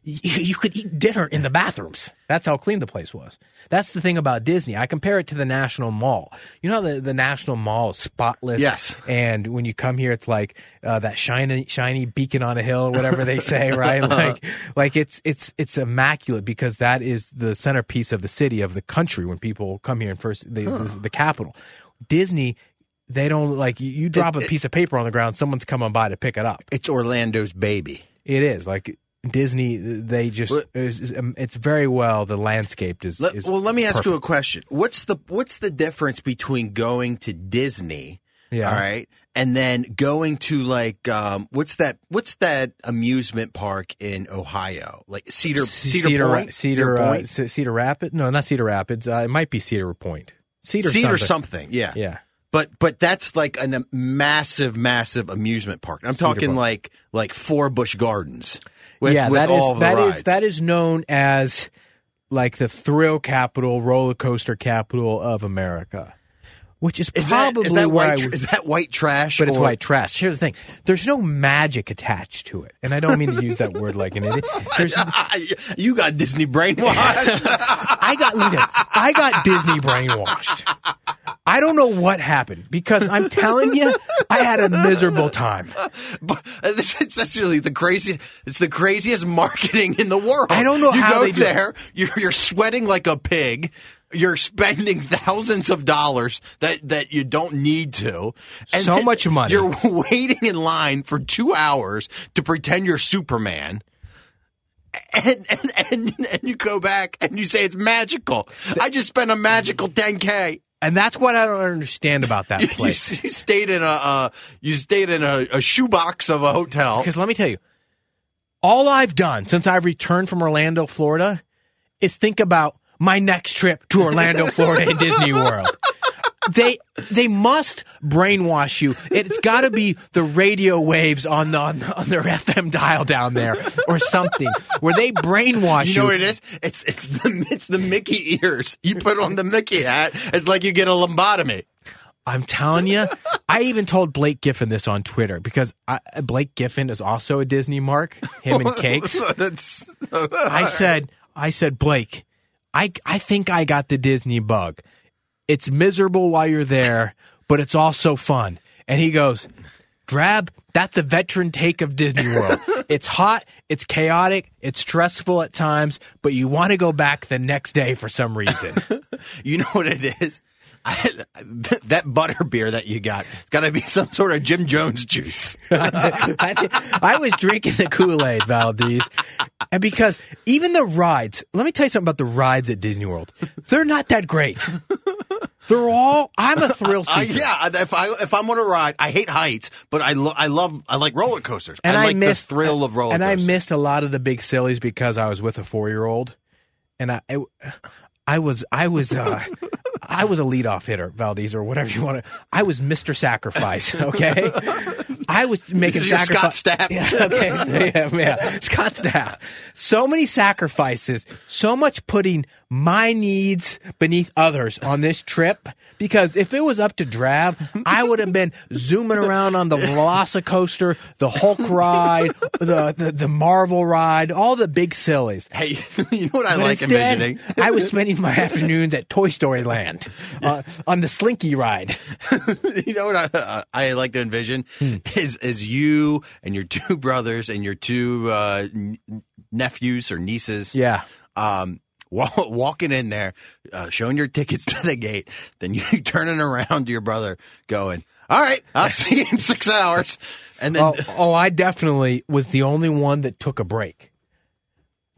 You, could eat dinner in the bathrooms. That's how clean the place was. That's the thing about Disney. I compare it to the National Mall. You know, the, the National Mall is spotless. Yes. And when you come here, it's like uh, that shiny, shiny beacon on a hill, or whatever they say, right? Like, like it's it's it's immaculate because that is the centerpiece of the city of the country. When people come here and first, the, the, the capital, Disney. They don't like you, you drop a piece of paper on the ground, someone's coming by to pick it up. It's Orlando's baby. It is like Disney. They just Let- it's, it's very well. The landscape is. Is well, let me ask you a question. What's the what's the difference between going to Disney, Yeah. all right, and then going to like um, what's that what's that amusement park in Ohio, like Cedar Cedar, Ra- Point, Cedar, uh, Point, C- Cedar Rapids. No, not Cedar Rapids. Uh, it might be Cedar Point. Cedar, Cedar something. something. Yeah, Yeah. But but that's like a massive massive amusement park. I'm talking like like four Busch Gardens. With, yeah, with that is that is rides. that is known as like the thrill capital, roller coaster capital of America, which is Is probably is that white? Would is that white trash? but it's white trash. Here's the thing: there's no magic attached to it, and I don't mean to use that word like an idiot. You got Disney brainwashed. I got I got Disney brainwashed. I don't know what happened because I'm telling you, I had a miserable time. But uh, this is essentially the craziest. It's the craziest marketing in the world. I don't know you how go there. You're, you're sweating like a pig. You're spending thousands of dollars that that you don't need to. And So much money. You're waiting in line for two hours to pretend you're Superman. And, and and and you go back and you say it's magical. I just spent a magical 10k. And that's what I don't understand about that You, place. you stayed in a uh, you stayed in a, a shoebox of a hotel. Because let me tell you, all I've done since I've returned from Orlando, Florida, is think about my next trip to Orlando, Florida, and Disney World. They they must brainwash you. It's got to be the radio waves on the, on, on their FM dial down there or something where they brainwash you. You know what it is? It's it's the it's the Mickey ears. You put on the Mickey hat. It's like you get a lobotomy. I'm telling you, I even told Blake Giffen this on Twitter because I, Blake Giffen is also a Disney mark. Him and Cakes. I said, I said, Blake, I I think I got the Disney bug. It's miserable while you're there, but it's also fun. And he goes, Drab, that's a veteran take of Disney World. it's hot, it's chaotic, it's stressful at times, but you want to go back the next day for some reason. you know what it is. I, that butter beer that you got, it's got to be some sort of Jim Jones juice. I, I was drinking the Kool Aid, Valdez, and because even the rides. Let me tell you something about the rides at Disney World. They're not that great. They're all. I'm a thrill Uh, seeker. yeah, if I if I'm on a ride, I hate heights, but I lo- I love I like roller coasters. and I I, like missed the thrill of roller and I missed a lot of the big sillies because I was with a four year old, and I, I, I was I was uh, I was a leadoff hitter, Valdez, or whatever you want to. I was Mister Sacrifice. Okay, I was making You're. Scott Staff. Yeah, okay, yeah, yeah, Scott Staff. So many sacrifices, so much putting my needs beneath others on this trip. Because if it was up to Drab, I would have been zooming around on the Velocicoaster, the Hulk ride, the, the the Marvel ride, all the big sillies. Hey, you know what I But like instead, envisioning? I was spending my afternoons at Toy Story Land uh, on the Slinky ride. you know what I, uh, I like to envision Hmm. Is is you and your two brothers and your two uh, n- nephews or nieces. Yeah. Um, walking in there, uh, showing your tickets to the gate, then you turning around to your brother, going, "All right, I'll see you in six hours," and then Oh, oh, I definitely was the only one that took a break.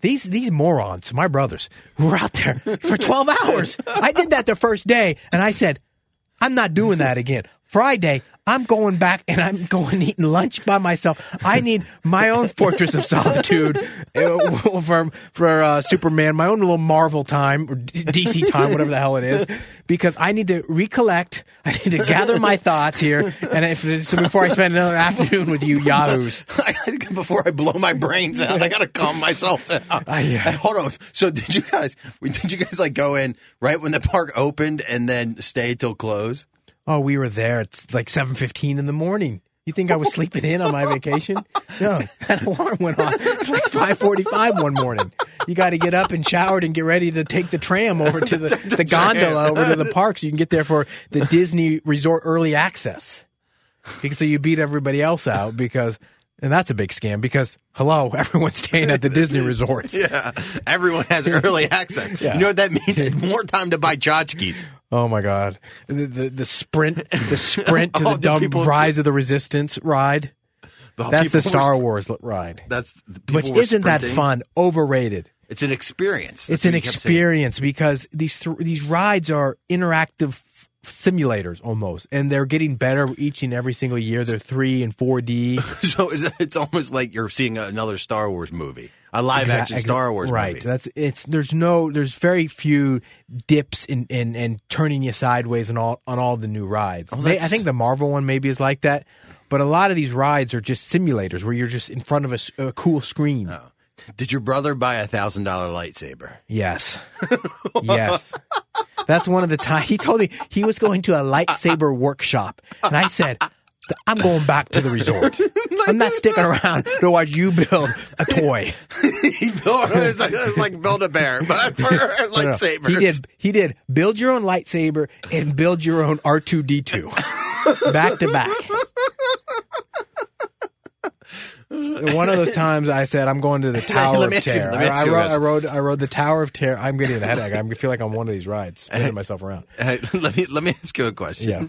These these morons, my brothers, were out there for 12 hours. I did that the first day, and I said, I'm not doing that again. Friday, I'm going back and I'm going eating lunch by myself. I need my own fortress of solitude uh, for for uh, Superman, my own little Marvel time or DC time, whatever the hell it is, because I need to recollect. I need to gather my thoughts here, and if, so before I spend another afternoon with you yahoos. Before I blow my brains out, I gotta calm myself down. I- yeah. Hold on. So did you guys? Did you guys like go in right when the park opened and then stay till close? Oh, we were there. It's like seven fifteen in the morning. You think I was sleeping in on my vacation? No, that alarm went off. It's like five forty-five one morning. You got to get up and showered and get ready to take the tram over to the, the gondola over to the park so you can get there for the Disney Resort early access. Because so you beat everybody else out because, and that's a big scam because hello, everyone's staying at the Disney resorts. Yeah, everyone has early access. Yeah. You know what that means? It's more time to buy tchotchkes. Oh my god, the the, the sprint, the sprint to the the dumb Rise of the Resistance ride. Well, That's the people were- Star Wars ride. That's the Which isn't that fun? Overrated. It's an experience. it's an saying. experience because these th- these rides are interactive f- simulators almost, and they're getting better each and every single year. They're three and four D. So it's almost like you're seeing another Star Wars movie, a live action Star Wars right? movie. That's it's. There's no. There's very few dips in and and turning you sideways on all on all the new rides. Oh, May- I Oh, think the Marvel one maybe is like that. But a lot of these rides are just simulators where you're just in front of a cool screen. Oh. Did your brother buy a thousand dollar lightsaber? Yes. yes. That's one of the times he told me he was going to a lightsaber workshop. And I said, I'm going back to the resort. I'm not sticking around to watch you build a toy. he built it's like, it's like build a bear, but for lightsabers. He did. He did. Build your own lightsaber and build your own R two D two, back to back. One of those times I said I'm going to the Tower of ask you- Terror. I, I rode. I rode. I rode the Tower of Terror. I'm getting a headache. I feel like I'm one of these rides, spinning myself around. Hey, let me let me ask you a question. Yeah.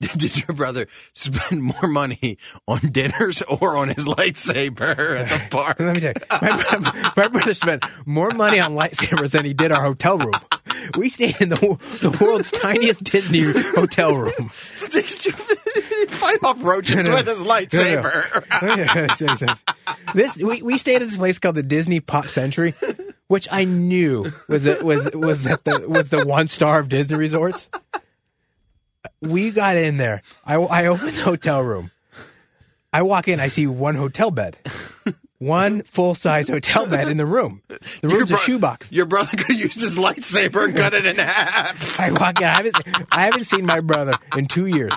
Did, your brother spend more money on dinners or on his lightsaber at the park? Let me tell you, my, my, brother spent more money on lightsabers than he did our hotel room. We stayed in the the world's tiniest Disney hotel room. Did you fight off roaches with his lightsaber? this we, we stayed at this place called the Disney Pop Century, which I knew was it was was that the was the one star of Disney resorts. We got in there. I, I opened the hotel room. I walk in. I see one hotel bed, one full size hotel bed in the room. The room's a shoebox. Your brother could have used his lightsaber and cut it in half. I walk in. I haven't, I haven't seen my brother in two years.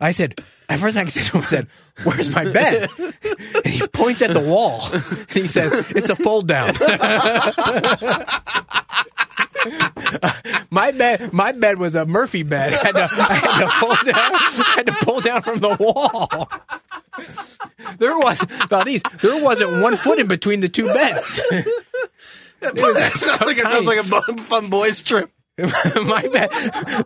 I said, at first I said to him, I said, where's my bed? And he points at the wall. And he says, it's a fold down. my bed, my bed was a Murphy bed. I had to, I had to pull down, I had to pull down from the wall. There was, Valdez, there wasn't one foot in between the two beds. It sounds like, it sounds like a fun boys trip. my bed,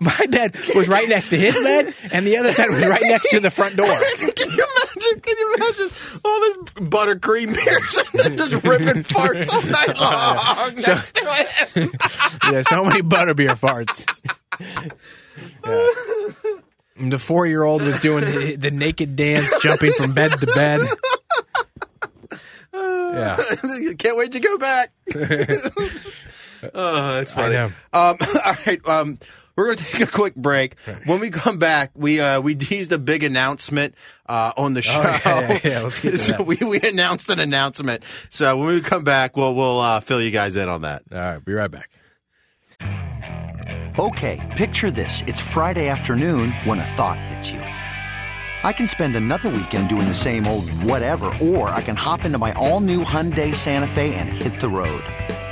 my bed was right next to his bed, and the other bed was right next to the front door. Can you imagine? Can you imagine all this buttercream beers and then just ripping farts all night long next to it? Yeah, so many butterbeer farts. Yeah. And the four-year-old was doing the, the naked dance, jumping from bed to bed. Yeah, Can't wait to go back. Oh, that's funny. know. Um, all right. Um, we're going to take a quick break. When we come back, we uh, we teased a big announcement uh, on the show. Oh, yeah, yeah, yeah. Let's get to so that. we, we announced an announcement. So when we come back, we'll we'll uh, fill you guys in on that. all right, be right back. Okay, picture this. It's Friday afternoon when a thought hits you. I can spend another weekend doing the same old whatever, or I can hop into my all new Hyundai Santa Fe and hit the road.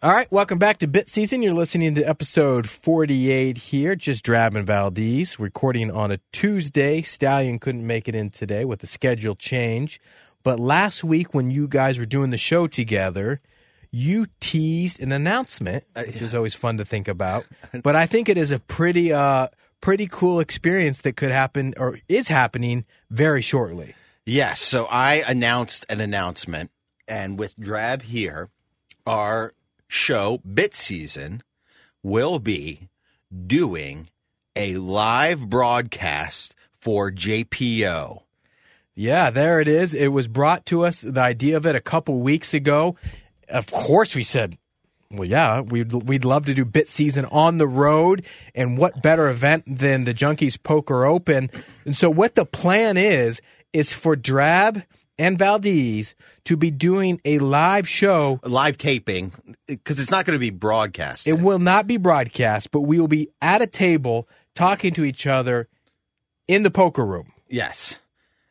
All right, welcome back to Bit Season. You're listening to episode 48 here. Just Drab and Valdez recording on a Tuesday. Stallion couldn't make it in today with the schedule change. But last week, when you guys were doing the show together, you teased an announcement, which is always fun to think about. But I think it is a pretty, uh, pretty cool experience that could happen or is happening very shortly. Yes. So I announced an announcement, and with Drab here, our show, Bit Season, will be doing a live broadcast for JPO. Yeah, there it is. It was brought to us, the idea of it, a couple weeks ago. Of course, we said, well, yeah, we'd, we'd love to do bit season on the road. And what better event than the Junkies Poker Open? And so, what the plan is, is for Drab and Valdez to be doing a live show. Live taping, because it's not going to be broadcast. It will not be broadcast, but we will be at a table talking to each other in the poker room. Yes.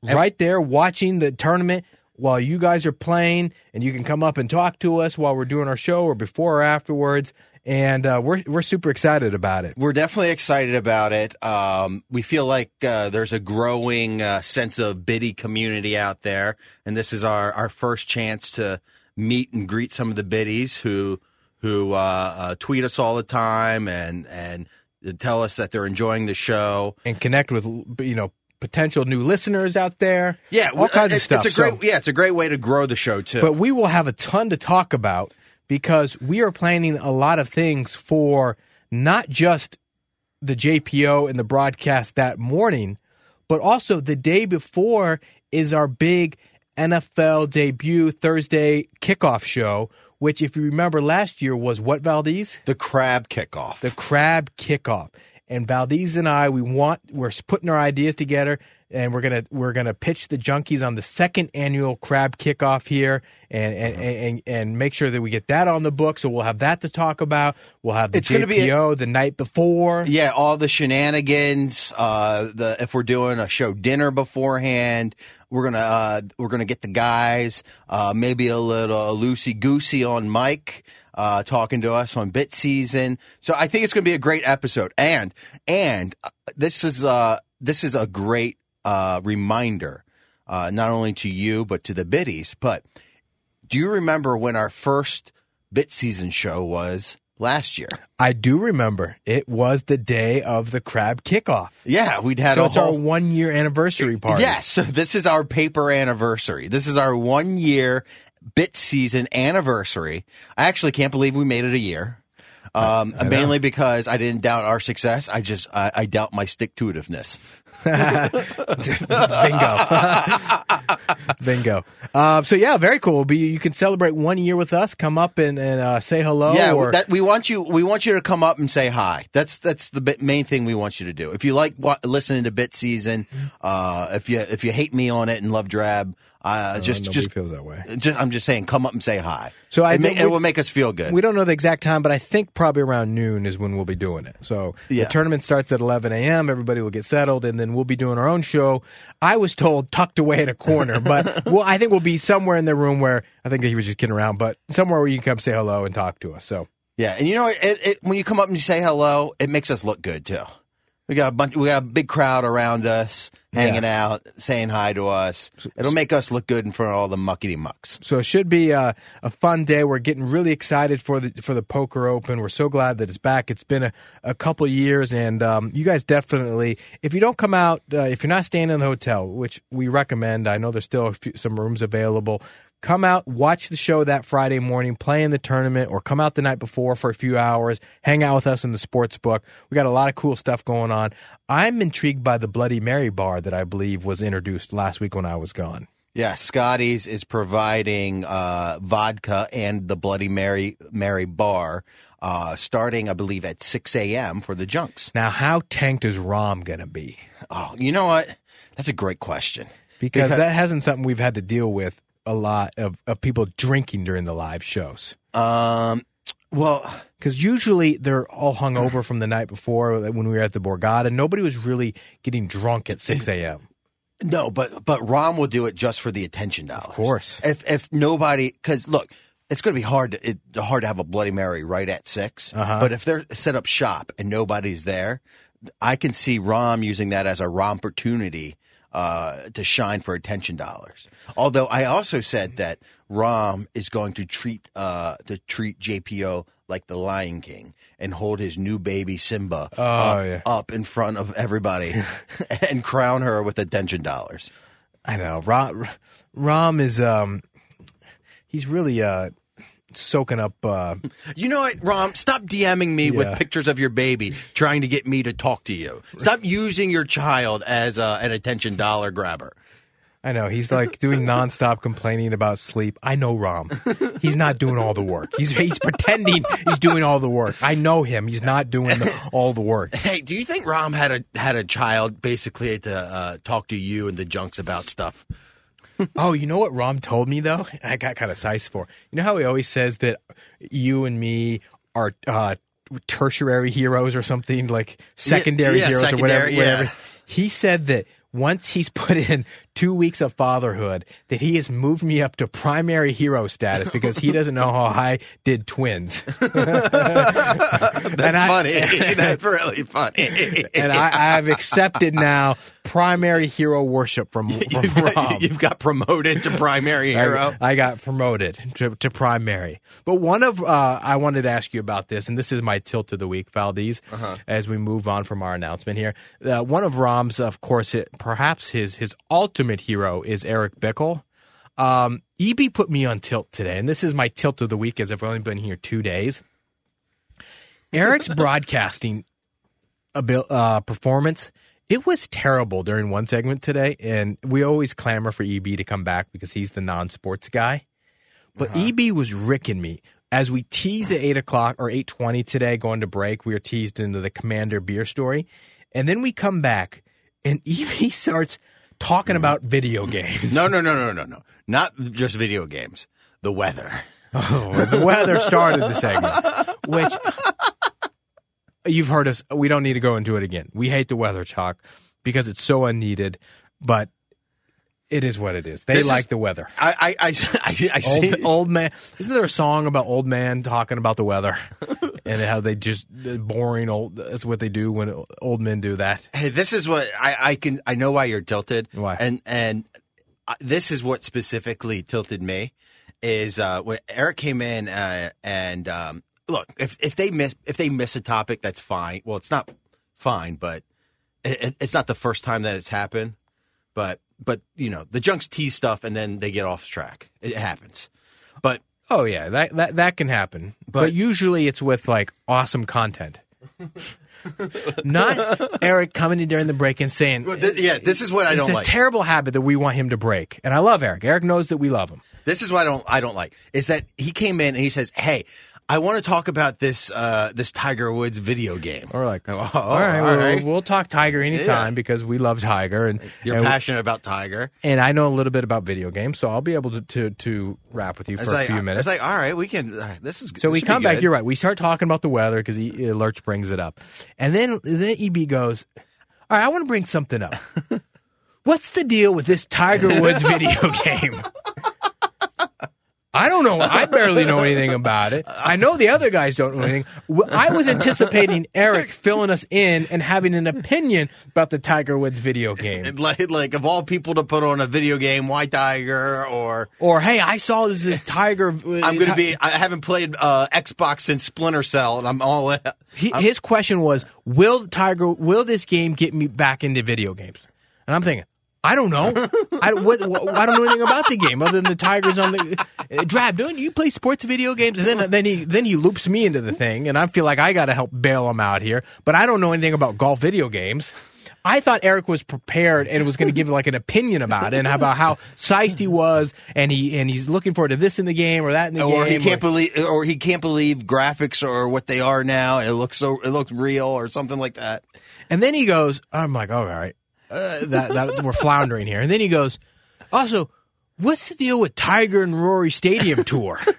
right there watching the tournament while you guys are playing, and you can come up and talk to us while we're doing our show or before or afterwards. And uh, we're we're super excited about it. We're definitely excited about it. Um, we feel like uh, there's a growing uh, sense of biddy community out there, and this is our, our first chance to meet and greet some of the biddies who who uh, uh, tweet us all the time and and tell us that they're enjoying the show. and connect with you know potential new listeners out there. Yeah, all kinds it- of stuff. It's a great So- yeah, it's a great way to grow the show too. but we will have a ton to talk about because we are planning a lot of things for not just the JPO and the broadcast that morning, but also the day before is our big NFL debut Thursday kickoff show, which, if you remember last year, was what, Valdez? the crab kickoff. the crab kickoff. And Valdez and I, we want we're putting our ideas together, and we're gonna we're gonna pitch the junkies on the second annual crab kickoff here, and and, and, and make sure that we get that on the book. So we'll have that to talk about. We'll have the It's gonna be a- the night before. Yeah, all the shenanigans. Uh, the if we're doing a show dinner beforehand, we're gonna uh, we're gonna get the guys. Uh, maybe a little loosey goosey on Mike. Uh, talking to us on bit season, so I think it's going to be a great episode. And and uh, this is uh this is a great uh reminder, uh, not only to you but to the biddies. But do you remember when our first bit season show was last year? I do remember it was the day of the crab kickoff. Yeah, we'd had So a it's our one year anniversary party. Yes, so this is our paper anniversary. This is our one year bit season anniversary. I actually can't believe we made it a year. Um, mainly because I didn't doubt our success. I just I, I doubt my stick to itiveness. Bingo. Bingo. Um, so yeah, very cool. Be you can celebrate one year with us. Come up and, and uh, say hello. yeah, or, that, we want you. We want you to come up and say hi. That's that's the bit, main thing we want you to do. If you like wa- listening to Bit Season, uh, if you if you hate me on it and love Drab, uh, just just feels that way. Just, I'm just saying, come up and say hi. So I it, ma- think it will make us feel good. We don't know the exact time, but I think probably around noon is when we'll be doing it. So Yeah. the tournament starts at 11 a.m. Everybody will get settled, and then we'll be doing our own show. I was told tucked away in a corner, but well, I think we'll be somewhere in the room where I think he was just kidding around, but somewhere where you can come say hello and talk to us. So Yeah, and you know, it, it, when you come up and you say hello, it makes us look good too. We got a bunch. We got a big crowd around us, hanging out, saying hi to us. It'll make us look good in front of all the muckety mucks. So it should be a, a fun day. We're getting really excited for the for the Poker Open. We're so glad that it's back. It's been a, a couple years, and um, you guys definitely, if you don't come out, uh, if you're not staying in the hotel, which we recommend, I know there's still a few, some rooms available. Come out, watch the show that Friday morning, play in the tournament, or come out the night before for a few hours, hang out with us in the sports book. We got a lot of cool stuff going on. I'm intrigued by the Bloody Mary bar that I believe was introduced last week when I was gone. Yeah, Scotty's is providing uh, vodka and the Bloody Mary Mary bar, uh, starting I believe at six a.m. for the junks. Now, how tanked is Rom going to be? Oh, you know what? That's a great question. Because, that hasn't something we've had to deal with a lot of, of people drinking during the live shows. Um, well, Because usually they're all hung over from the night before when we were at the Borgata. Nobody was really getting drunk at 6 a.m. no, but but Rom will do it just for the attention dollars. Of course. If if nobody, because look, it's going to be hard to it, hard to have a Bloody Mary right at 6 Uh-huh. But if they're set up shop and nobody's there, I can see Rom using that as a Rom opportunity uh, to shine for attention dollars. Although I also said that Rom is going to treat uh, to treat JPO like the Lion King and hold his new baby Simba Oh, up, yeah. up in front of everybody and crown her with attention dollars. I know. Rom, Rom is, um, he's really uh, soaking up. Uh, You know what, Rom? Stop DMing me Yeah. with pictures of your baby trying to get me to talk to you. Stop using your child as uh, an attention dollar grabber. I know. He's like doing nonstop complaining about sleep. I know Rom. He's not doing all the work. He's, he's pretending he's doing all the work. I know him. He's not doing the, all the work. Hey, do you think Rom had a had a child basically to uh, talk to you and the junks about stuff? Oh, you know what Rom told me though? I got kind of size for. You know how he always says that you and me are uh, tertiary heroes or something like secondary yeah, heroes or whatever. whatever. yeah. He said that once he's put in two weeks of fatherhood, that he has moved me up to primary hero status because he doesn't know how I did twins. That's I- funny. That's really funny. and I, I've accepted now primary hero worship from, from you've, Rom. got, you've got promoted to primary hero. I, I got promoted to, to primary. But one of uh, I wanted to ask you about this, and this is my tilt of the week, Valdez. Uh-huh. As we move on from our announcement here, uh, one of Rom's, of course, it, perhaps his his ultimate hero is Eric Bickel. Um, EB put me on tilt today, and this is my tilt of the week, as I've only been here two days. Eric's broadcasting abil- uh, performance. It was terrible during one segment today, and we always clamor for EB to come back because he's the non-sports guy. But uh-huh. EB was ricking me as we teased at eight o'clock or eight twenty today, going to break. We were teased into the Commander beer story, and then we come back, and EB starts talking mm. about video games. No, no, no, no, no, no. Not just video games. The weather. Oh, the weather started the segment, which you've heard us. We don't need to go into it again. We hate the weather talk because it's so unneeded, but it is what it is. They This is- like the weather. I, I, I, I, I see. Old, old man. Isn't there a song about old man talking about the weather and how they just the boring old? That's what they do when old men do that. Hey, this is what I, I can. I know why you're tilted. Why? And and uh, this is what specifically tilted me is uh, when Eric came in uh, and um, look if if they miss if they miss a topic that's fine. Well, it's not fine, but it, it- it's not the first time that it's happened. But but you know the junks tease stuff and then they get off track. It happens. But Oh yeah, that that that can happen. But, But- usually it's with like awesome content. Not Eric coming in during the break and saying, Well, th- yeah, this is what I don't It's a like. terrible habit that we want him to break. And I love Eric. Eric knows that we love him. This is what I don't I don't like is that he came in and he says, "Hey, I want to talk about this uh, this Tiger Woods video game." Or like, Oh, all right, all we'll, right. we'll talk Tiger anytime Yeah. because we love Tiger, and You're and, passionate about Tiger. and I know a little bit about video games, so I'll be able to to, to rap with you for was a like, few minutes. It's like, all right, we can. Uh, this is So this we come back. You're right. We start talking about the weather because uh, Lurch brings it up, and then then EB goes, "All right, I want to bring something up. What's the deal with this Tiger Woods video game?" I don't know. I barely know anything about it. I know the other guys don't know anything. I was anticipating Eric filling us in and having an opinion about the Tiger Woods video game. Like, like of all people to put on a video game, White Tiger, or Or, hey, I saw this, this Tiger. uh, I'm going to be. I haven't played uh, Xbox since Splinter Cell, and I'm all. He, his question was, "Will Tiger? Will this game get me back into video games?" And I'm thinking, I don't know. I, what, what, I don't know anything about the game other than the Tigers on the uh, Drab. Don't you play sports video games? And then then he then he loops me into the thing, and I feel like I got to help bail him out here. But I don't know anything about golf video games. I thought Eric was prepared and was going to give like an opinion about it and about how sized he was, and he and he's looking forward to this in the game or that in the or game. he can't believe, or he can't believe graphics are what they are now. It looks so, it looks real, or something like that. And then he goes, I'm like, oh, all right, uh, that, that we're floundering here. And then he goes, also, what's the deal with Tiger and Rory Stadium tour?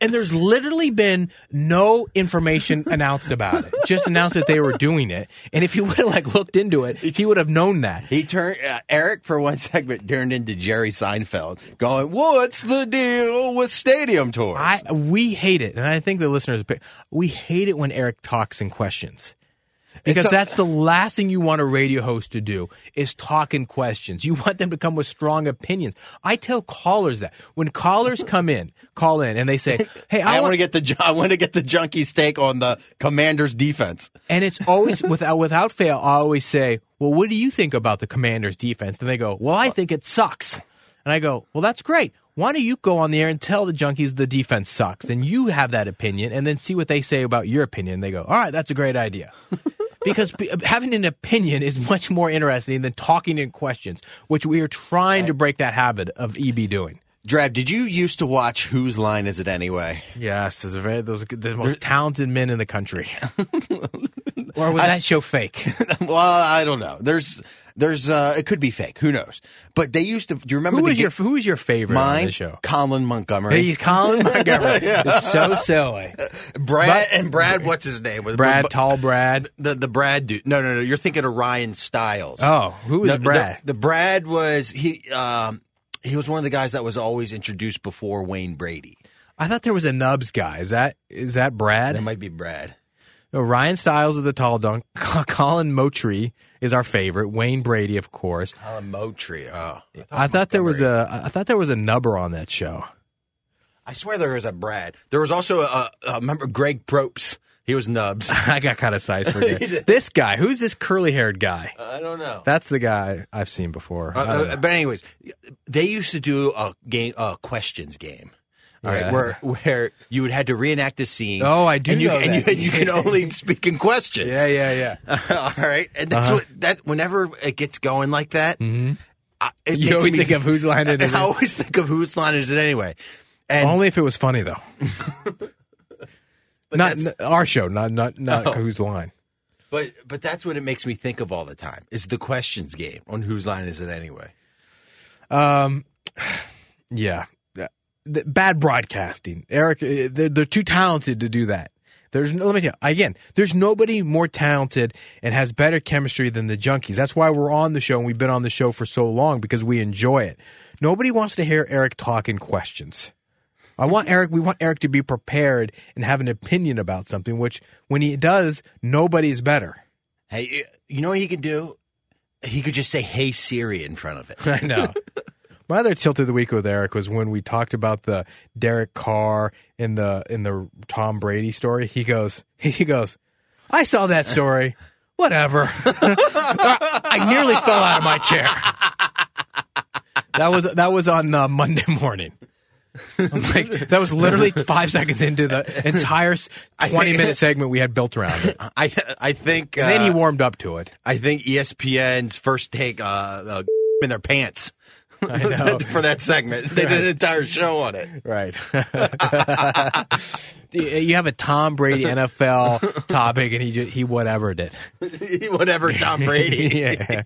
and there's literally been no information announced about it. Just announced that they were doing it. And if he would have like looked into it, he would have known that. He turned uh, Eric for one segment turned into Jerry Seinfeld, going, "What's the deal with stadium tours?" I we hate it, and I think the listeners we hate it when Eric talks in questions. Because a- that's the last thing you want a radio host to do is talk in questions. You want them to come with strong opinions. I tell callers that when callers come in, call in, and they say, "Hey, I, I, want to get the I want to get the junkies take on the Commanders defense. And it's always without without fail. I always say, "Well, what do you think about the Commanders' defense?" And they go, "Well, I think it sucks." And I go, "Well, that's great. Why don't you go on the air and tell the junkies the defense sucks, and you have that opinion, and then see what they say about your opinion?" They go, "All right, that's a great idea." Because p- having an opinion is much more interesting than talking in questions, which we are trying to break that habit of EB doing. Drab, did you used to watch Whose Line Is It Anyway? Yes, those are very those are the most talented men in the country. or was that show fake? well, I don't know. There's there's uh it could be fake. Who knows? But they used to. Do you remember Who the is your Who is your favorite on mine? the show? Colin Montgomery. He's Colin Montgomery. It's so silly. Brad and Brad. What's his name? Was Brad, tall Brad. The the Brad dude. No, no, no. You're thinking of Ryan Stiles. Oh, who is No, Brad? The, the Brad was he. Um, he was one of the guys that was always introduced before Wayne Brady. I thought there was a Nubs guy. Is that is that Brad? That might be Brad. No, Ryan Stiles of the tall dunk. Colin Mochrie is our favorite. Wayne Brady, of course. Colin Mochrie. Oh, I thought there was a I thought there was a nubber on that show. I swear there was a Brad. There was also a, a remember Greg Proops. He was Nubs. I got kind of sized for it. this guy. Who's this curly haired guy? I don't know. That's the guy I've seen before. Uh, uh, but anyways, they used to do a game, a questions game. All right, where where you would had to reenact a scene. Oh, I do and you, know and, you, and you can only speak in questions. yeah, yeah, yeah. All right, and that's Uh-huh. what that. Whenever it gets going like that, mm-hmm. I, it You always me- think of whose line it is. I always think of whose line is it anyway. And Only if it was funny though. but not n- our show, not not not Oh. whose line. but but that's what it makes me think of all the time. Is the questions game on whose line is it anyway? Um, yeah, The- bad broadcasting. Eric, uh, they're, they're too talented to do that. There's let me tell you again. There's nobody more talented and has better chemistry than the Junkies. That's why we're on the show and we've been on the show for so long because we enjoy it. Nobody wants to hear Eric talk in questions. I want Eric. We want Eric to be prepared and have an opinion about something. Which, when he does, nobody's better. Hey, you know what he could do? He could just say "Hey Siri" in front of it. I know. My other tilt of the week with Eric was when we talked about the Derek Carr in the in the Tom Brady story. He goes, he goes, I saw that story. Whatever. I nearly fell out of my chair. That was that was on uh, Monday morning. I'm like, that was literally five seconds into the entire twenty minute segment we had built around it. I I think. Uh, And then he warmed up to it. I think ESPN's first take uh, uh in their pants. for that segment. They did an entire show on it. Right. you have a Tom Brady NFL topic, and he just, he whatever did. Whatever, Tom Brady. yeah,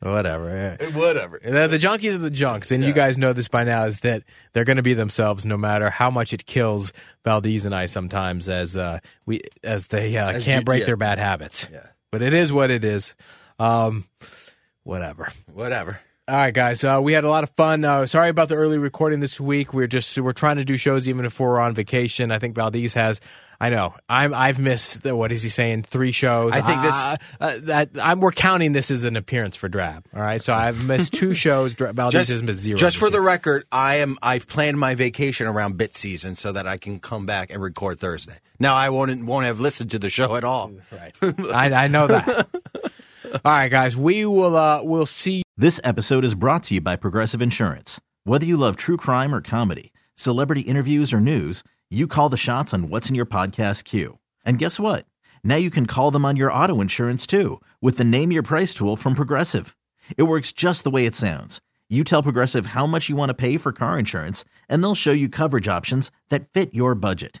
whatever. yeah. Whatever. The, the junkies are the junks, and you guys know this by now. Is that they're going to be themselves, no matter how much it kills Valdez and I sometimes, as uh, we as they uh, As can't you- break yeah. their bad habits. Yeah. But it is what it is. Um, whatever. Whatever. All right, guys. Uh, we had a lot of fun. Uh, sorry about the early recording this week. We're just we're trying to do shows even if we're on vacation. I think Valdez has. I know. I'm. I've missed. The, what is he saying? Three shows. I think this- Uh, uh, that I'm. We're counting this as an appearance for Drab. All right. So I've missed two shows. Valdez has missed zero. Just for the record, I am. I've planned my vacation around bit season so that I can come back and record Thursday. Now I won't won't have listened to the show at all. Right. I, I know that. All right, guys. We will. Uh, we'll see. This episode is brought to you by Progressive Insurance. Whether you love true crime or comedy, celebrity interviews or news, you call the shots on what's in your podcast queue. And guess what? Now you can call them on your auto insurance too with the Name Your Price tool from Progressive. It works just the way it sounds. You tell Progressive how much you want to pay for car insurance, and they'll show you coverage options that fit your budget.